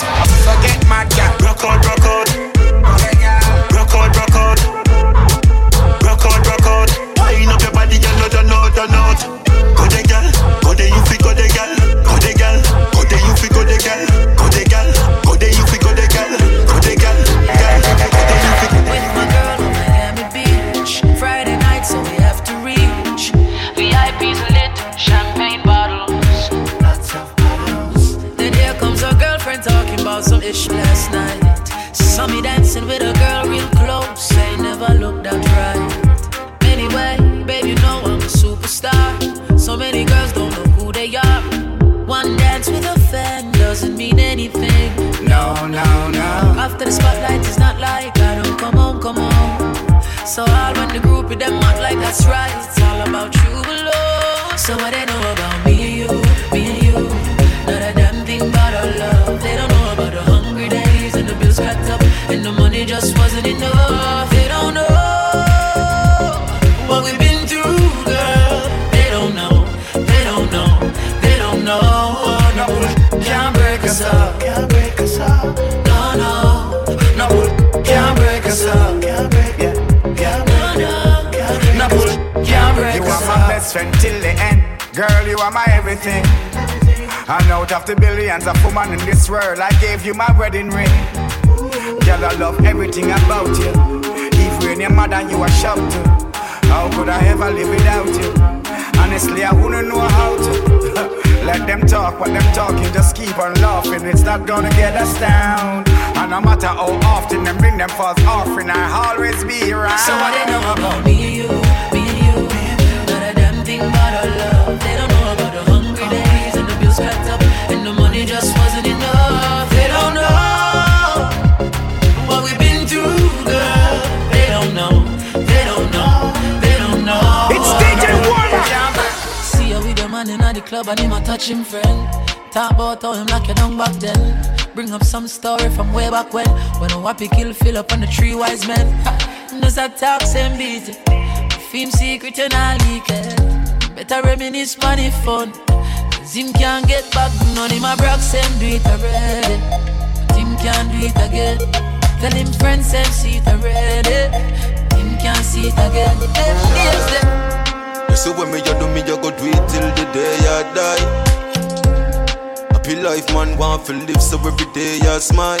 Out of the billions of women in this world, I gave you my wedding ring. Girl, I love everything about you. Even when mad and you are shout to. How could I ever live without you? Honestly, I wouldn't know how to. [LAUGHS] Let them talk, what them talking, just keep on laughing. It's not gonna get us down. And no matter how often them bring them false offering, I always be around. So what they know about me and you, me and you. Not a damn thing about our love. They don't club and him a touch him friend. Talk about how him lock you down back then. Bring up some story from way back when. When a wappy kill fill up on the three wise men. Knows that talk same beat. Film secret and I leak. Better reminisce money fun. Cause him can't get back. None him a brag same do it already. But him can't do it again. Tell him friends same see it already. Eh. Him can't see it again. Days them. You see when me you do me, you go do it till the day I. Happy life, man, want to live so every day I smile.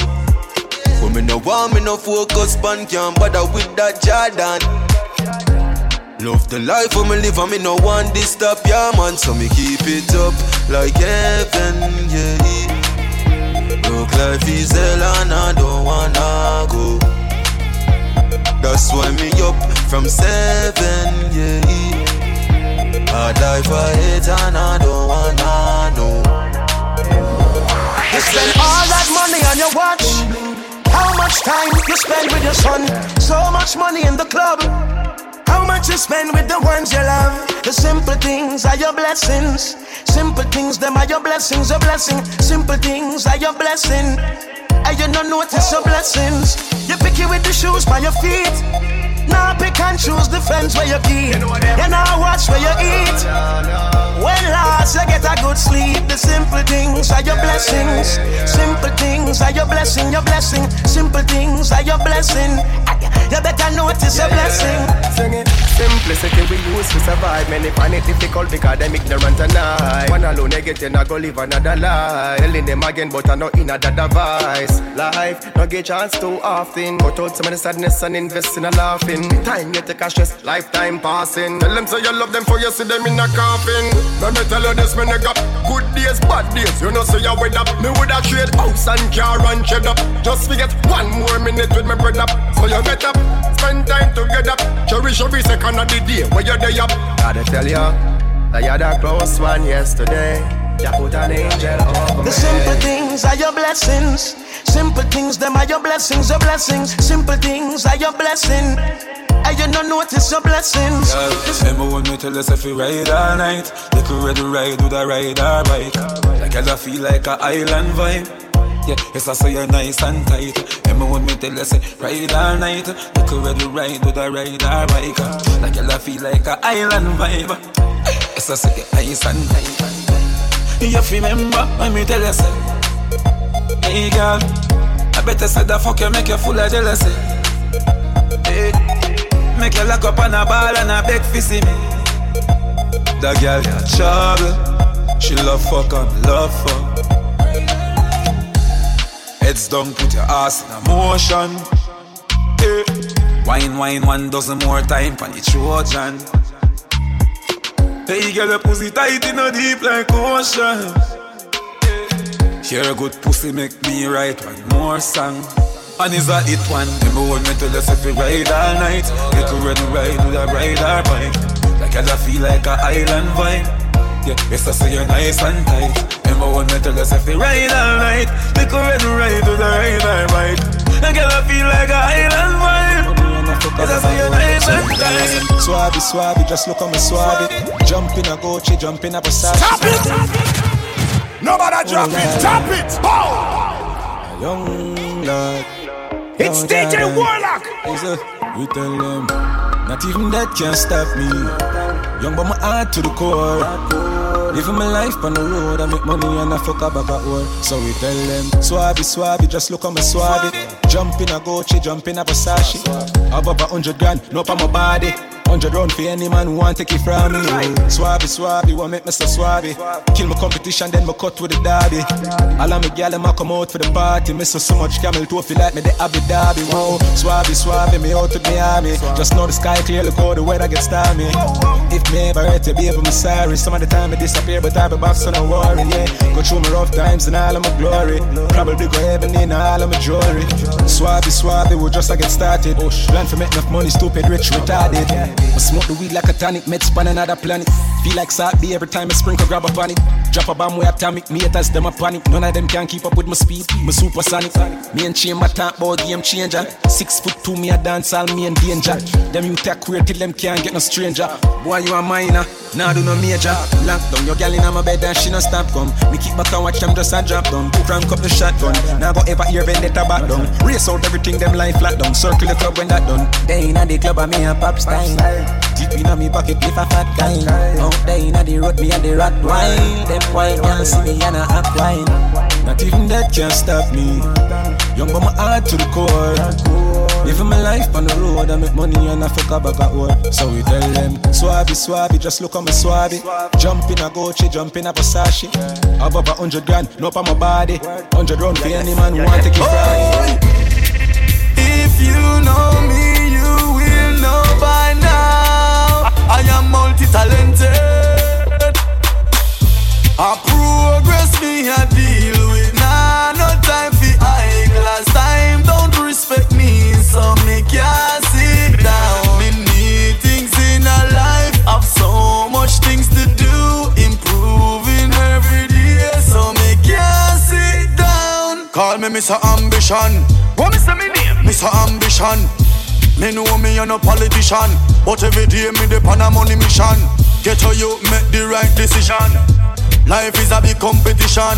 When me no want me no focus, pan can't bother with that Jordan. Love the life when me live and me no want this stop, yeah man. So me keep it up like heaven, yeah. Look life is hell and I don't wanna go. That's why me up from seven, yeah. Hard life I hate and I don't wanna spend all that money on your watch. How much time you spend with your son? So much money in the club. How much you spend with the ones you love? The simple things are your blessings. Simple things, them are your blessings, your blessing. Simple things are your blessing. And you don't notice your blessings. You pick it with the shoes by your feet. Now pick and choose the friends where you keep. You now watch where you eat. When last you get a good sleep, the simple things are your blessings. Simple things are your blessing, your blessing. Simple things are your blessing. You better notice your blessing. Sing it. Simplicity we use to survive. Many find it difficult because them ignorant and I. One alone they get in, I go live another life. Telling them again, but I know in another device. Life, no get chance too often. Cut out some of the sadness and invest in a laughing. Time you take a stress, lifetime passing. Tell them say you love them for you see them in a coffin. Let me tell you this, me got Good days, bad days. You know, say you with up. Me woulda trade house and car and shed up. Just forget one more minute with me bread up. So you get up, spend time together. Cherish every second of the day where you're there up. Gotta tell you, that you're the close one yesterday. You put an angel over The simple things are your blessings. Simple things, them are your blessings, your blessings. Simple things are your blessing. And you don't notice your blessings. Girl, remember when me tell us if we ride all night Little red ride with a ride or bike Like girl I feel like a island vibe Yeah, yes I say you're nice and tight. Remember when me tell us ride all night. Little red ride with a ride or bike. Like I feel like a island vibe. Yes I say you're nice and tight. You remember when me tell you say Hey girl I better say the fuck you make you full of jealousy. Hey Make you lock up on a ball and a beg for see me. That girl got trouble. She love fuck and love fuck. Heads down, put your ass in a motion. Hey. Wine, wine, one dozen more time for the Trojan. Hey, girl, your pussy tight in a deep like ocean. Eh. Hear a good pussy make me write one more song. And it's a hit one. Remember when me tell us if we ride all night, could run ride with a ride or bike. Like I feel like a island vibe. Yeah, it's a say you're nice and tight. Remember when me tell us if we ride all night, you could run ride the a ride or bike. Like I feel like a island vibe. It's a say you're nice and tight. Swabby, swabby, just look on me swabby. Jump in a Gucci, jump in a Versace. Stop it! Nobody drop it, tap it! Bow! Young lad. It's DJ Warlock! We tell them, not even that can stop me. Young but my heart to the core. Living my life on the road, I make money and I fuck up back work. So we tell them, swabby, swabby, just look on my swabby. Jump in a Gucci, jump in a Versace. Up a hundred grand, no for my body. Hundred round for any man who want take it from me. Swabby, swabby, want make so swabby. Kill my competition, then my cut with the derby. All of me gal them a come out for the party. Me so much camel toe feel like me the Abu Dhabi. Whoa, swabby, swabby, me out the army. Just know the sky clear, look how the weather gets stormy. If me ever hurt you, baby, I'm sorry. Some of the time I disappear, but I be back, so no worry. Yeah, go through my rough times and all of my glory. Probably go heaven in all of my jewelry. Swabby, swabby, we just a get started. Plan for make enough money, stupid, rich, retarded. I smoke the weed like a tonic, med span another planet. Feel like B every time I sprinkle, grab a panic. Drop a bomb way atomic, me haters them a panic. None of them can keep up with my speed, my supersonic. Me and Chain, my talk game changer. Six foot two, me a dance all me in danger. Them you take queer till them can't get no stranger. Boy, you a minor, nah do no major. Lock down your gal in my bed and she no stop come. Me keep back and watch them just a drop down. Crank up the shotgun, now go ever hear vendetta back down. Race out everything, them line flat down. Circle the club when that done. They inna the club and me a pop style. Deep inna me pocket with a fat kind. Out there inna the road, me and the rat wine. Them white can't see me and a act wine. Not even that can stop me. Young but my heart to the core. Living my life on the road, I make money and I fuck up back at work. So we tell them, swabby, swabby, just look on me swabby. Jump in a Gucci, jump in a Versace. Up a hundred grand, no up on my body. Hundred round for any man who want to keep right. If you know me, you will know by now. I am multi-talented. I progress me, I deal with. Nah, no time for high class time. Don't respect me, so me can't sit down. Me need things in a life. Have so much things to do, improving every day, so me can't sit down. Call me Mr. Ambition. What Mr. Me name? Mr. Ambition. Me know me a no politician, but every day me dey on a money mission. Get to you, make the right decision. Life is a big competition.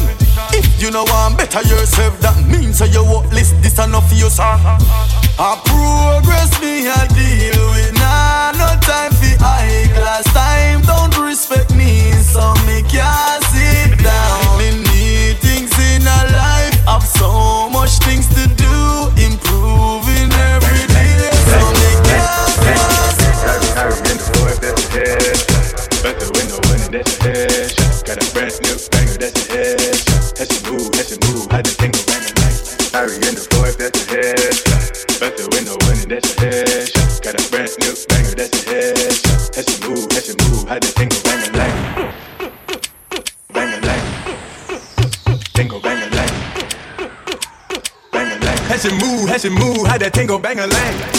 If you know want better yourself, that means that you won't list this enough for your son. I progress me, I deal with. Nah, no time for high class time. Don't respect me, so me can't sit down. Me need things in a life. Have so Has move, how that tango bang a lang.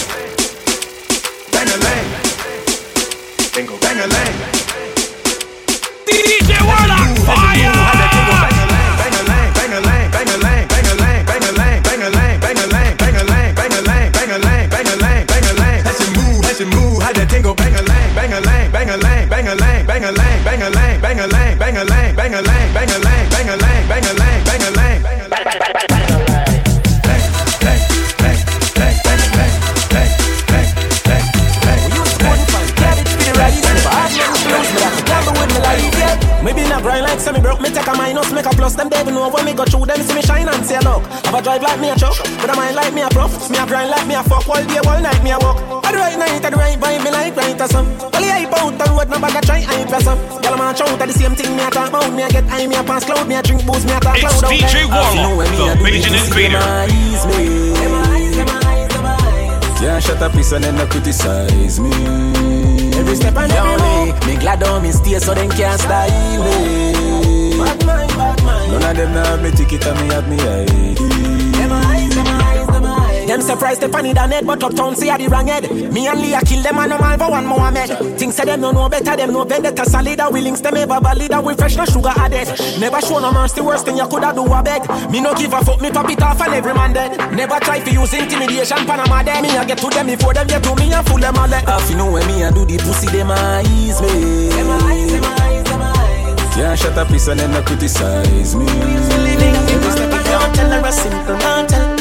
About. Me a get high, me a pass cloud, me a drink booze, me a talk It's loud. DJ Warlock, the Bajan Invader. Can't shut up, piece and then no criticize me. Every step and every move. Me glad on me stay so them can't style me. Bad mind, bad mind. None of them now have me ticket and me have me ID. Them eyes, them eyes, them eyes. surprised the funny than head, but uptown say I the wrong head. Me and Leah kill them and no man for one Mohammed. Things say them no know better, them no vendetta solid. We links them ever valid, we fresh no sugar added. Never show no mercy, worst thing you coulda do a beg. Me no give a fuck, me pop it off and every man dead. Never try to use intimidation, Panama dead. Me I get to them before them get to me and fool them all. If you know when me I do the pussy, them eyes me. Them eyes, them eyes, them eyes. Can't shut up, piece and then criticize me. Living in this tell her a simple man tell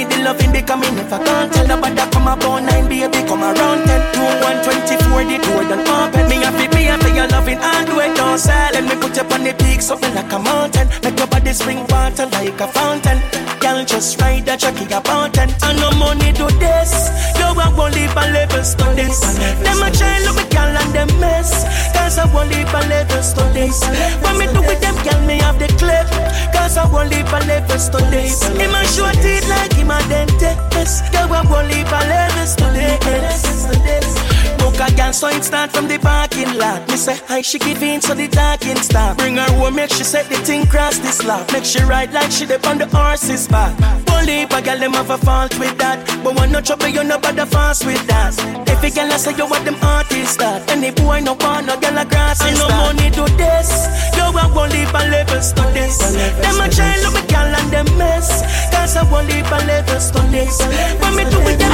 me the loving because me never can't tell Nobody come about nine baby come around ten. Two one twenty four the door done open. Me a fit me a your loving and do don't sell Let me put you on the peak something like a mountain. Make your body spring water like a fountain Girl just ride the jockey a mountain And no money do this. You a won't leave a levels to this. Them a try look me girl and them mess. Cause I won't leave a levels to this. When me do with them girl me have the clip. Cause I won't leave a levels to this. Him a short teeth like him a dentist. You a won't leave a levels to this Book a girl so it start from the parking lot. Me say hi she give in so the talking stop. Bring her home make she set the thing cross this lot Make she ride like she dip on the horse's back. Won't leave a girl them have a fault with that. But when no trouble you no bother fast with that. If a girl I say you what them artists that? Any boy no want no girl a grass I no money do this. You a won't leave a levels to this. Them a try look me girl and them mess. Cause I won't leave a levels to this. When me do it them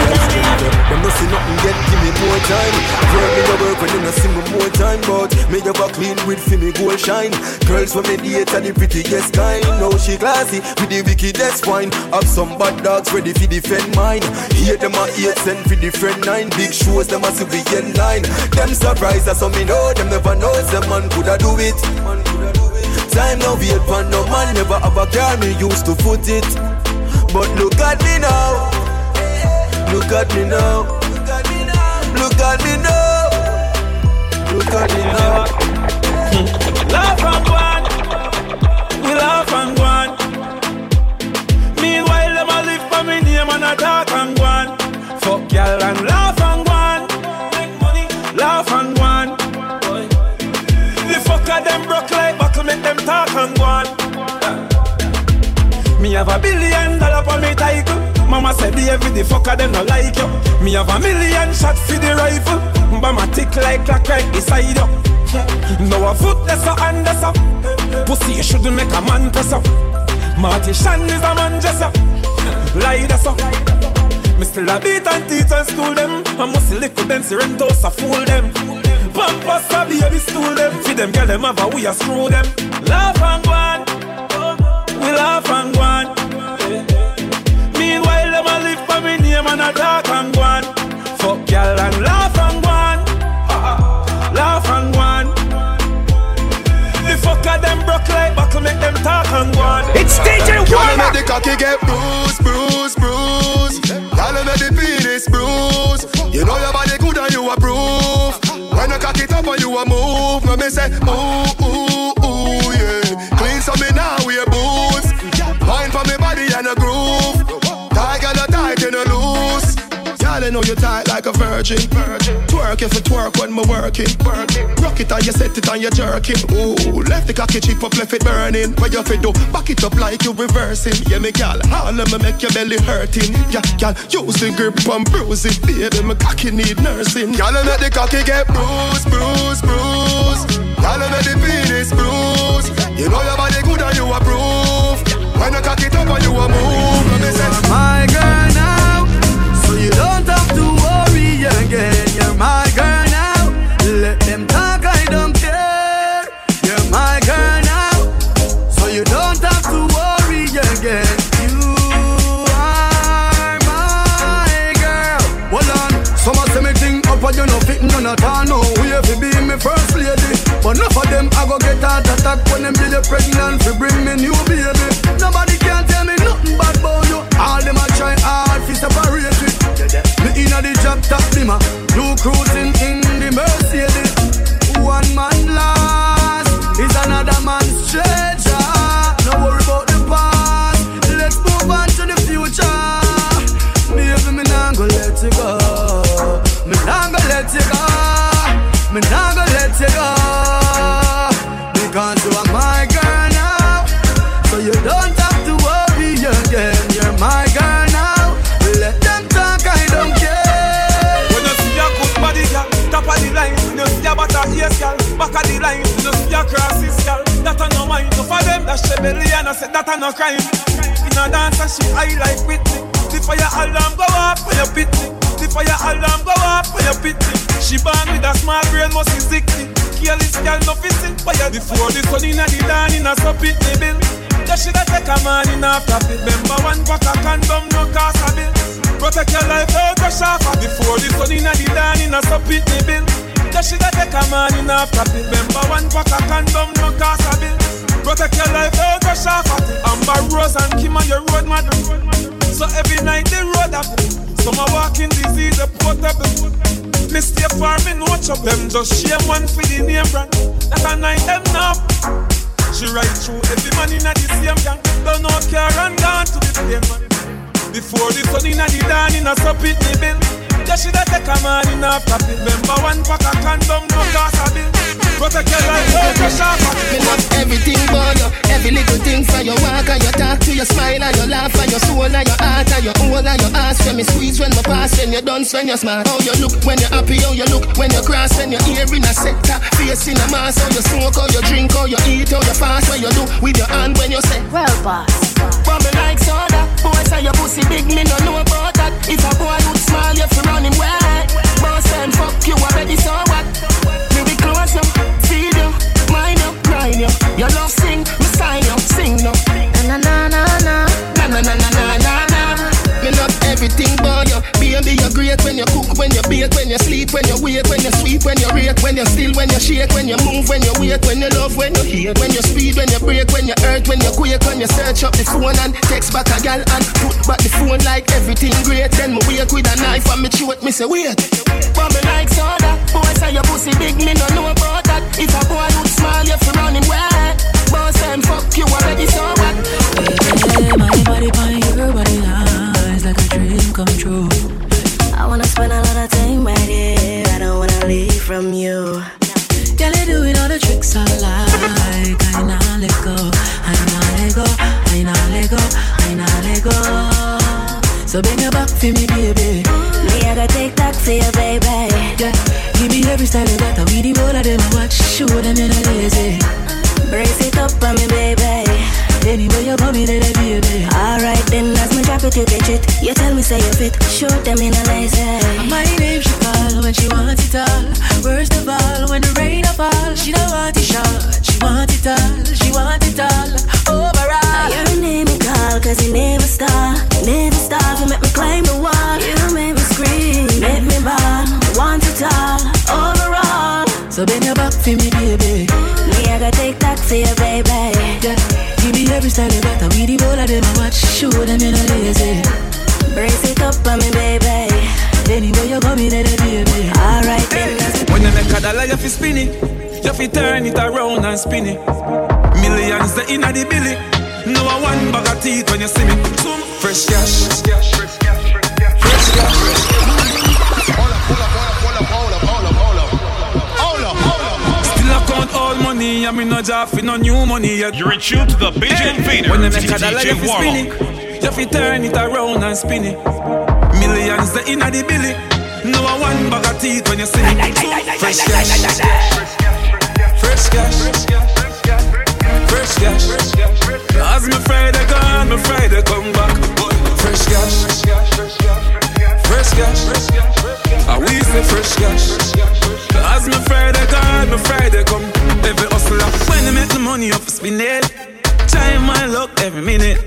Them no see nothing yet, give me more time Girl, me no work when you no see me more time But me never clean with fi me gold shine. Girls when me date are the prettiest kind. Now she classy with the wickedest wine. Have some bad dogs ready fi defend mine. Hate them a hate send fi defend nine. Big shows them a civilian line. Them surprised as some me know Them never know. Some man coulda do it. Time now wait for no man. Never have a car me used to foot it. But look at me now. Look at me now Look at me now. Look at me now. Laugh and go on. We laugh and go on. Meanwhile, them a live for me name and a talk and go on. Fuck y'all and laugh and go on. Make money, laugh and go on. The fucker them broke like buckle, make them talk and go on. Me have a billion dollar for me title. Mama said every the fucker them no like you. Me have a million shot for the rifle. But tick like clock right beside you. No a foot that's a hand that's a Pussy you shouldn't make a man press up. Marty Shan is a man just up. Lie that's up. Me still a beat and teach and school them. I must lick with them, Serentos a fool them. Pampas a baby stool them. Feed them, girl them have a we a screw them. Laugh and go on. We laugh and go on. Name and a talk and go on. Fuck y'all and laugh and go on. Laugh and go on. The fucker them broke like buckle, make them talk and go on. It's DJ Y'all make the cocky get bruised, bruised, bruised. Y'all make the penis bruised. You know your body good and you approve. When you cock it up and you a move, no me say ooh ooh ooh yeah. Clean so me now Y'all know you tight like a virgin. Twerk if you twerk when me working. Rock it and you set it and you jerking. Ooh, left the cocky chip up, left it burning. What you fi do? Back it up like you reversing. Yeah, me gal, all of me make your belly hurting. Yeah, gal, use the grip and bruise it, baby. Me cocky need nursing. Gal, make the cocky get bruised, bruised, bruised. Gal, make the penis bruised. You know your body good and you approve. When you cock it up and you a move, let me say, them I go get heart attack when them be the pregnant fi bring me new baby. Nobody can tell me nothing bad about you. All them a try hard fi separate it. Me inna the drop top dimmer, you cruising in the Mercedes. One man lost is another man's treasure. No worry about the past. Let's move on to the future. Baby, me nah go let you go. Me nah go let you go. Me nah go. Back of the line. You see a crosses, girl. That a no mind. No for them, that she belly and I said that a no crime. In a dance and she high like Whitney. The fire alarm go off when you pit me. The fire alarm go off when you pit me. She born with a small brain, must be sickly. Careless girl, no fitting. Fire before the sun inna the dawn inna so pit me bill. Just shoulda take a man in after it. Remember one pack of condom, no cost a bill. Protect your life, don't rush off Before the sun inna the dawn inna so pit me bill. Just shoulda take a man in after it. Remember one pack of condom, no cost a bill. Protect your life, don't rush off Amber Rose and Kim on your road, man. So every night they road up. Some are walking disease, a portable. Me stay far, me no chop them. Just share one for the name brand. That a night them now. She ride through every man in the same gang. Don't know car and gone to the same man. Before the sun in the dawn in a sup it me bill. Yeah, she da take a man in a profit. Remember one pack of condom, no cost a bill. Protect your life, don't rush off. Me love everything about you, every little thing from your walk and your talk to your smile and your laugh and your soul and your heart and your whole and your ass. When me squeeze, when me pass, when you dance, when you smile. How you look when you're happy, how you look when you cross, when you're here in a sector, face in a mask. How you smoke, how you drink, how you eat, how you fast, when you do with your hand when you say, Well, boss. Bubble like soda, boy say your pussy big, me no know about that. If a boy look small, you fi run him wet. Boss and fuck you already, so what? Me be close you, feed you, mind you, grind you. Your love sing, me sign you, sing no. Na na na na na na na na na na na. Me love everything you. Baby, you're great when you cook, when you bake, when you sleep, when you wake, when you sweep, when you rake, when you still, when you shake, when you move, when you wait, when you love, when you hate, when you speed, when you break, when you hurt, when you quake, when you search up the phone and text back a gal and put back the phone like everything great. Then me wake with a knife and me throat, me say wait. Bubble like soda, boy say your pussy big, me no know about that. If a boy look small, you fi run him wet. Boss and fuck you already, so? Baby, my body on come true. I wanna spend a lot of time right here. I don't wanna leave from you. Girl, you doing all the tricks I like. I not let go, I not let go, I not let go, I not let go. So bring your back for me, baby. Me, I gotta take that for you, baby. Yeah, give me every style you got. I we the whole of them watch. Show them you're not lazy. Brace it up on me, baby. Anyway, you want me there, baby. Alright then, as me drop it, you catch it. You tell me say you fit. Show them in a lazy. My name she call when she wants it all. Worst of all, when the rain a fall, she don't want it short. She want it all, she want it all. Overall, your name me call, cause you never stop. Never stop, you make me climb the wall. You make me scream, make me ball. Want it all, overall. So bend your back for. Me, give me every style you got. I we the whole of them watch. Show them you're not lazy. Brace it up on me, baby. Anyway, you got me there, baby. Alright then. When you make a dollar, you fi spin it. You fi turn it around and spin it. Millions the inna the billy. No a one bag of teeth when you see me. Some fresh cash. Fresh cash. Fresh cash. Still money, I mean no job for no new money yet. You're in tune to the Bajan Invader. When you make a dollar, you fi spin it. You fi turn it around and spin it. Millions the inna the billy. No one bag of teeth when you see me. Some fresh cash. Fresh cash. Fresh cash. As me Friday gone, me Friday come back. Fresh cash, fresh cash. Fresh cash. I we say fresh cash. As me Friday gone, me Friday come. Every hustler when they make the money up, spin it. Time my luck every minute.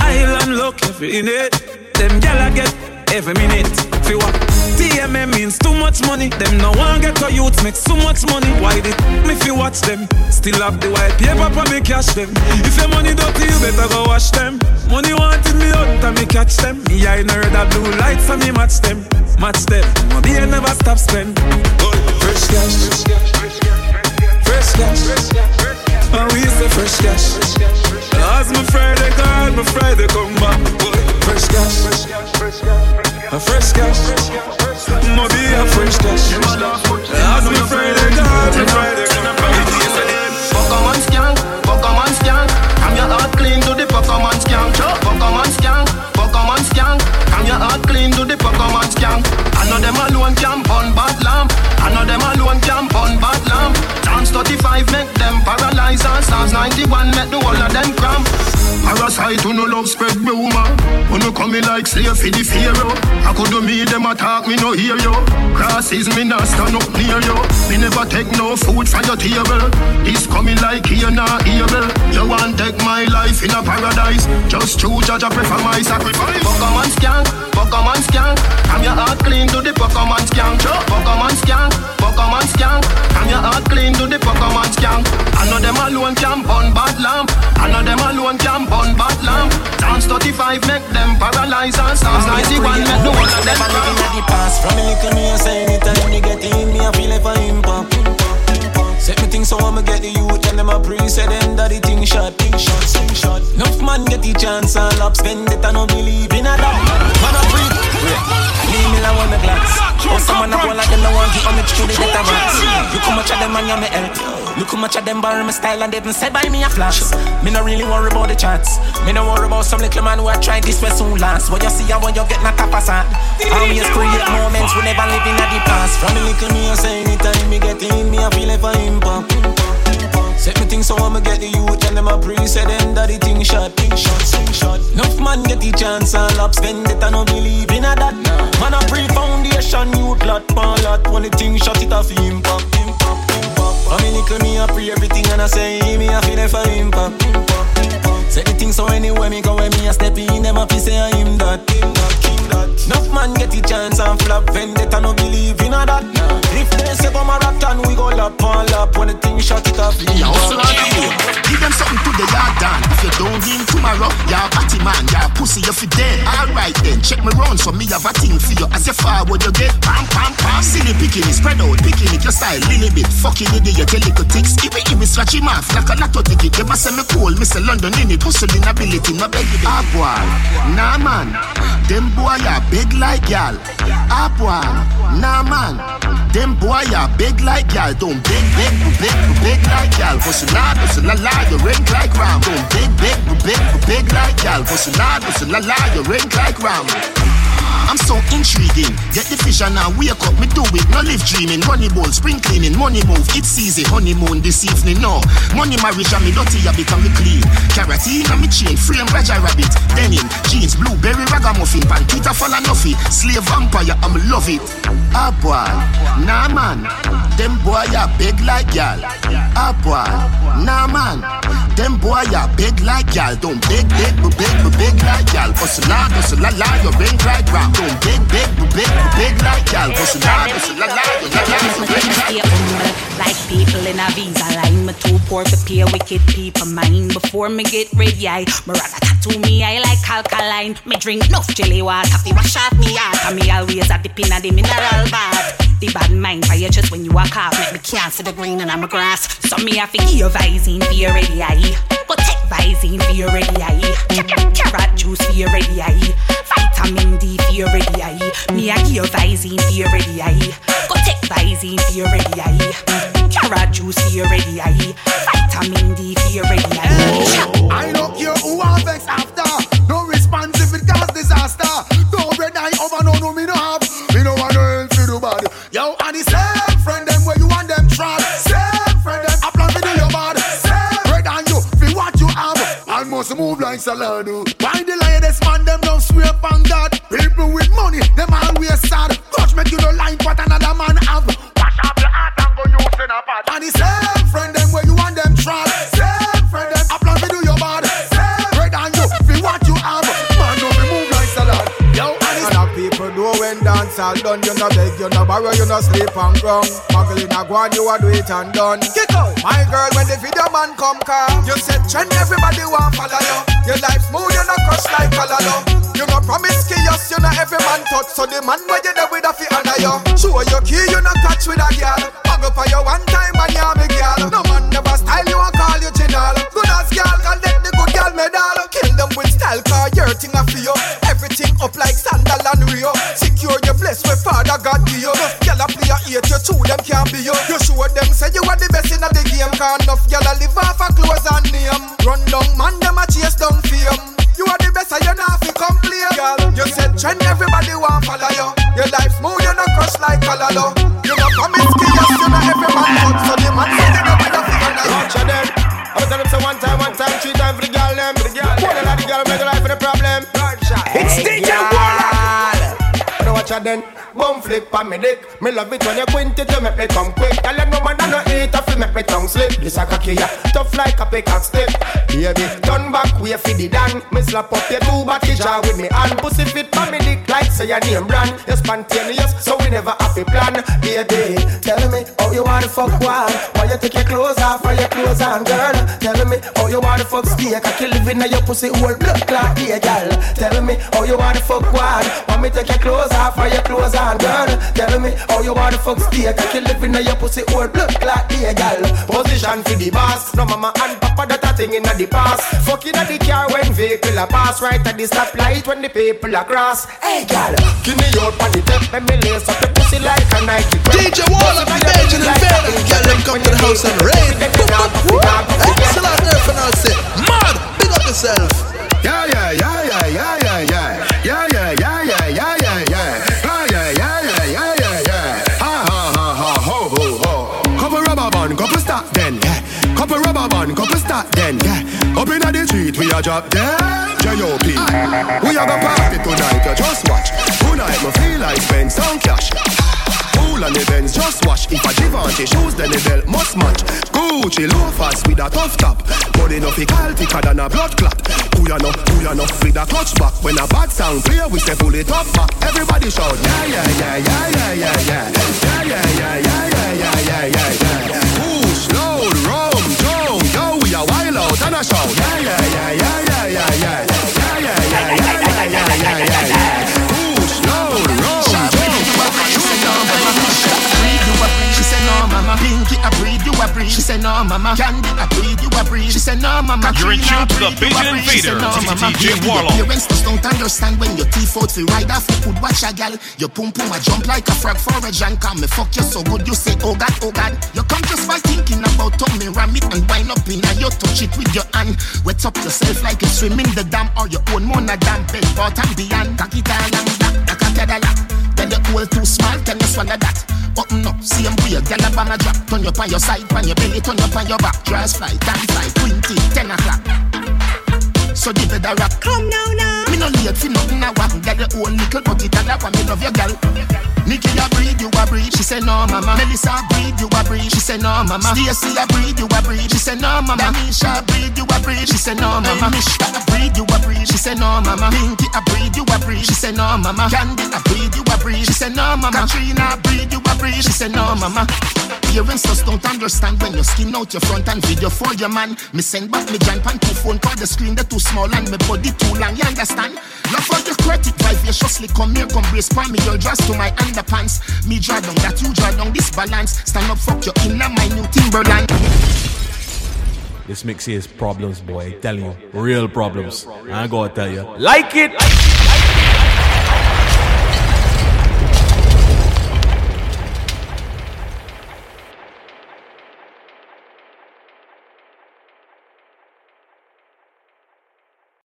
Island luck every minute. Them gyal I get every minute. Feel what? TMM means too much money. Them no one get to youths make so much money. Why did me fi watch them? Still have the white paper for me cash them. If your money dirty, you better go wash them. Money wanted me out and me catch them. Me I know red blue lights and me match them. Match them. My beer never stop spend. Fresh cash. Fresh cash. And we say fresh cash. As my Friday gone, my Friday come back. Fresh cash, fresh cash. Fresh cash. A fresh cash. Mo be a fresh cash. Ask me Friday, God, me Friday. Pokemon skank, Pokemon skank. I'm your heart clean to the Pokemon skank. Pokemon skank, Pokemon skank. I'm your heart clean to the Pokemon skank. I know them alone camp burn bad lamp. I know them alone camp burn bad lamp. Dance 35 make them paralyze and Psalms 91 make the whole of them cramp me oomah. When you coming like slave for the pharaoh. I could do me, them attack me, no hear you. Crosses me not stand up near you. Me never take no food from your table. This coming like here, not evil. You want take my life in a paradise. Just choose judge, I prefer my sacrifice. Pokemon skank, Pokemon skank. I'm your heart clean to the Pokemon skank. Pokemon skank, Pokemon skank. I'm your heart clean to the Pokemon skank. I know them alone can burn bad lamp. I know them alone can burn bad lamp. Dance 35 make them paralyze and Psalms 91 make the whole of them I'm living at the past. From a little me I say anytime me get in me I feel like a impact Set me things so I'ma get the youth and them a pre Say them that the thing shot, thing shot, thing shot. Enough man get the chance and lap spend it I no believe in a that Man a Leave me like one the glass. Oh someone a go like them no want to homage to the better rats You come much of them and you me help Look how much of them borrow my style and didn't say by me a flash. Me no really worry about the chats. Me no worry about some little man who I tried this way soon last. What you see and what you get not of sand. Always create moments we never live in the past. From the little me I say anytime me get in me I feel like for impact. Set me things so I'ma get the youth and them a pre Say them that the thing shot, thing shot, thing shot Enough man get the chance and lap spend it I no believe in a that Man a pre foundation youth lot, pan lot When the thing shot it impact, impact, impact For me little me a pre everything and I say me a feel for impact, impact Say the thing so anywhere me go when me a step in them a feel say I'm that, him him that Enough man get the chance and flop vendetta no believe in a that If they say come a rat and we go lap on lap When the thing shot it off Yeah, hustle on the way. Give them something to the yard done. If you don't win tomorrow, you're batty man, you're pussy, you fi dead. Alright then, check me round so me have a thing for you. As you forward, you get pam pam pam. Silly picking it, spread out, picking it, your style, little bit. Fucking idiot, your little ticks. Give it, give it, scratch him off like a lotto ticket. You say me cool, Mr. London in it, hustling ability, no beg it. Ah boy, nah man, them boy are big like y'all. Ah boy, nah man, them boy are big like y'all. Don't big, big, big, big like y'all. Hustle hard, hustle la la, you ring like ram. Don't big, big, big, big like y'all. Hustle hard, hustle la la, you ring like ram. I'm so intriguing. Get the vision now, wake up, me do it. No live dreaming. Money ball, spring cleaning, money move. It's easy. Honeymoon this evening, no. Money marriage, and me dirty, I become me clean. Carotene, and me chain, frame, Raja rabbit. Denim, jeans, blueberry, ragamuffin, pankita, falla nuffy. Slave vampire, I'm love it. Ah boy, nah man. Them boy are big like y'all. Ah boy, nah man. Them boy are big like y'all. Don't big, big, big, but big like y'all. Hustle hustle la la, you ring like ram. Don't big, big, big, big like y'all. La, hustle la la, you la la, like people in a visa line. Me too poor to pay wicked people mine. Before me get ready, I me rather tattoo me. I like alkaline. Me drink enough chili water fi wash off me heart. And me always a dip inna the mineral bath. The bad mind fire just when you walk off. Make me can't see the green and I'm a grass. So me have to give you Visine for your ready eye. Go take Visine for your ready eye. Carrot juice for your ready eye. Vitamin D for ready eye. Me I give you for your ready eye. Go take Visine for your ready eye. Carrot juice for your ready eye. Vitamin D for your ready eye. I don't care who I vex after. Move like Salado. Why the lioness man them don't swear upon God. People with money, them always sad. Coach make you no like what another man have. Wash up your heart and go use in a pot. And the same dance all done You no beg, you no borrow, you no sleep on ground Muggle in a guan, you a do it and done. Kick out. My girl, when the video man come come You said trend, everybody want follow you. Your life smooth, you no crush like color You no promiscuous, you no every man touch. So the man where you there with a fi honor you Show your key, you no catch with a girl. Up for you one time and you me girl. No man never style you and call you general Good as girl, can let the good girl medal. Kill them with style, cause your thing a you Everything up like sandal and Rio God give you. Girl a play a eight, you two them can't be you. You show them say you are the best in the game Cause enough girl a live off a clothes and name. Run down man, them a chase down fame. You are the best and you not fi complain. Girl, you said trend, everybody want follow you. Your life smooth, you not crush like Calalo ya then. Bum flick pa me dick. Me love it when you quint it, you make me come quick. Tell you no man I no eat, I feel make me tongue slip. This a cocky ya, tough like a pickaxe stick. Baby, turn back, way for the dan. Me slap up your two body jaw with me hand. Pussy fit pa me dick like say your name brand. You spontaneous, so we never have a plan. Baby, tell me how you wanna fuck wild. Why you take your clothes off or your clothes on, girl? Tell me how you wanna fuck steak. I kill living in your pussy whole blood clot, yeah, girl. Tell me how you wanna fuck wild. Want me take your clothes off or your clothes on, girl? Tell me how you wanna fuck steak. I kill living in your pussy whole blood clot, yeah, girl. Position for the boss. No mama and papa that a thing in the past. Fucking at the car when vehicle a pass right at the stoplight when the people are cross. Hey, girl, give me your on the tip, let me lace up your pussy like a Nike. DJ Warlock the Bajan invader. Girl, them come to the house and raid. Excellent there for now, say. Mad, big up yourself. Rubber couple start then, yeah. Up inna the street, we a drop dead. J.O.P. We a go party tonight, you just watch. Tonight, me feel like spend some cash. Cool on the Benz, just wash. If a Givenchy shoes, then the belt must match. Gucci loafers with a tough top. Body no thicker, thicker than a blood clot. Who ya know, who ya know, with a touch back. When a bad sound clear, we say pull it up back. Everybody shout, yeah, yeah, yeah, yeah, yeah, yeah, yeah. Yeah, yeah, yeah, yeah, yeah, yeah, yeah, yeah, out and a shout. Yeah, yeah, yeah, yeah, yeah, yeah, yeah. Yeah, yeah, yeah, yeah, yeah, yeah, yeah, yeah, yeah. Push, load, rum, jump. She said no mama, Pinky I you a breathe. She said no mama, Candy I breathe, you a breathe. She said no mama, You're in tune to the breathe, you a Bajan breathe. She said Invader, DJ Warlock. Parents just don't understand when your teeth out fi ride off. You could watch a gal, your pum pum a jump like a frog for a junk. Come me fuck you so good, you say oh god, oh god. You come just by thinking about tummy ram it and wind up in a you touch it with your hand. Wet up yourself like you swim in the dam or your own mona dam. Bed and beyond, cock it all and back, like a Cadillac. Then the hole too small, can you swallow that? Button up, same way, gyal a bang a drop. Turn you on your side, on your belly, turn you on your back. Dress fly, dance fly, 20, 10 o'clock. So give it a rock. Come now, now. No late for nothing I want. Get your own little but it and I want me love your girl. Nikki a breathe, you a breathe. She say no, mama. Melissa breathe, you a breathe. She say no, mama. Stacy a breathe, you a breathe. She say no, mama. Damisha breathe, you a breathe. She say no, mama. Mishka a breathe, you a breathe. She say no, mama. Pinky a breathe, you a breathe. She say no, mama. Candy a breathe, you a breathe. She say no, mama. Katrina breathe, you a breathe. She say no, mama. Parents just don't understand when you skin out your front and video for your man. Me send back me giant pan two phone call the screen they too small and me body too long. You understand? Love for your credit vivaciously come here, come brace for me. Your dress to my underpants. Me draw down that you draw down this balance. Stand up, fuck your inner my new Timberland. This mix here is problems, boy. I tell you, real problems. I gotta tell you, like it.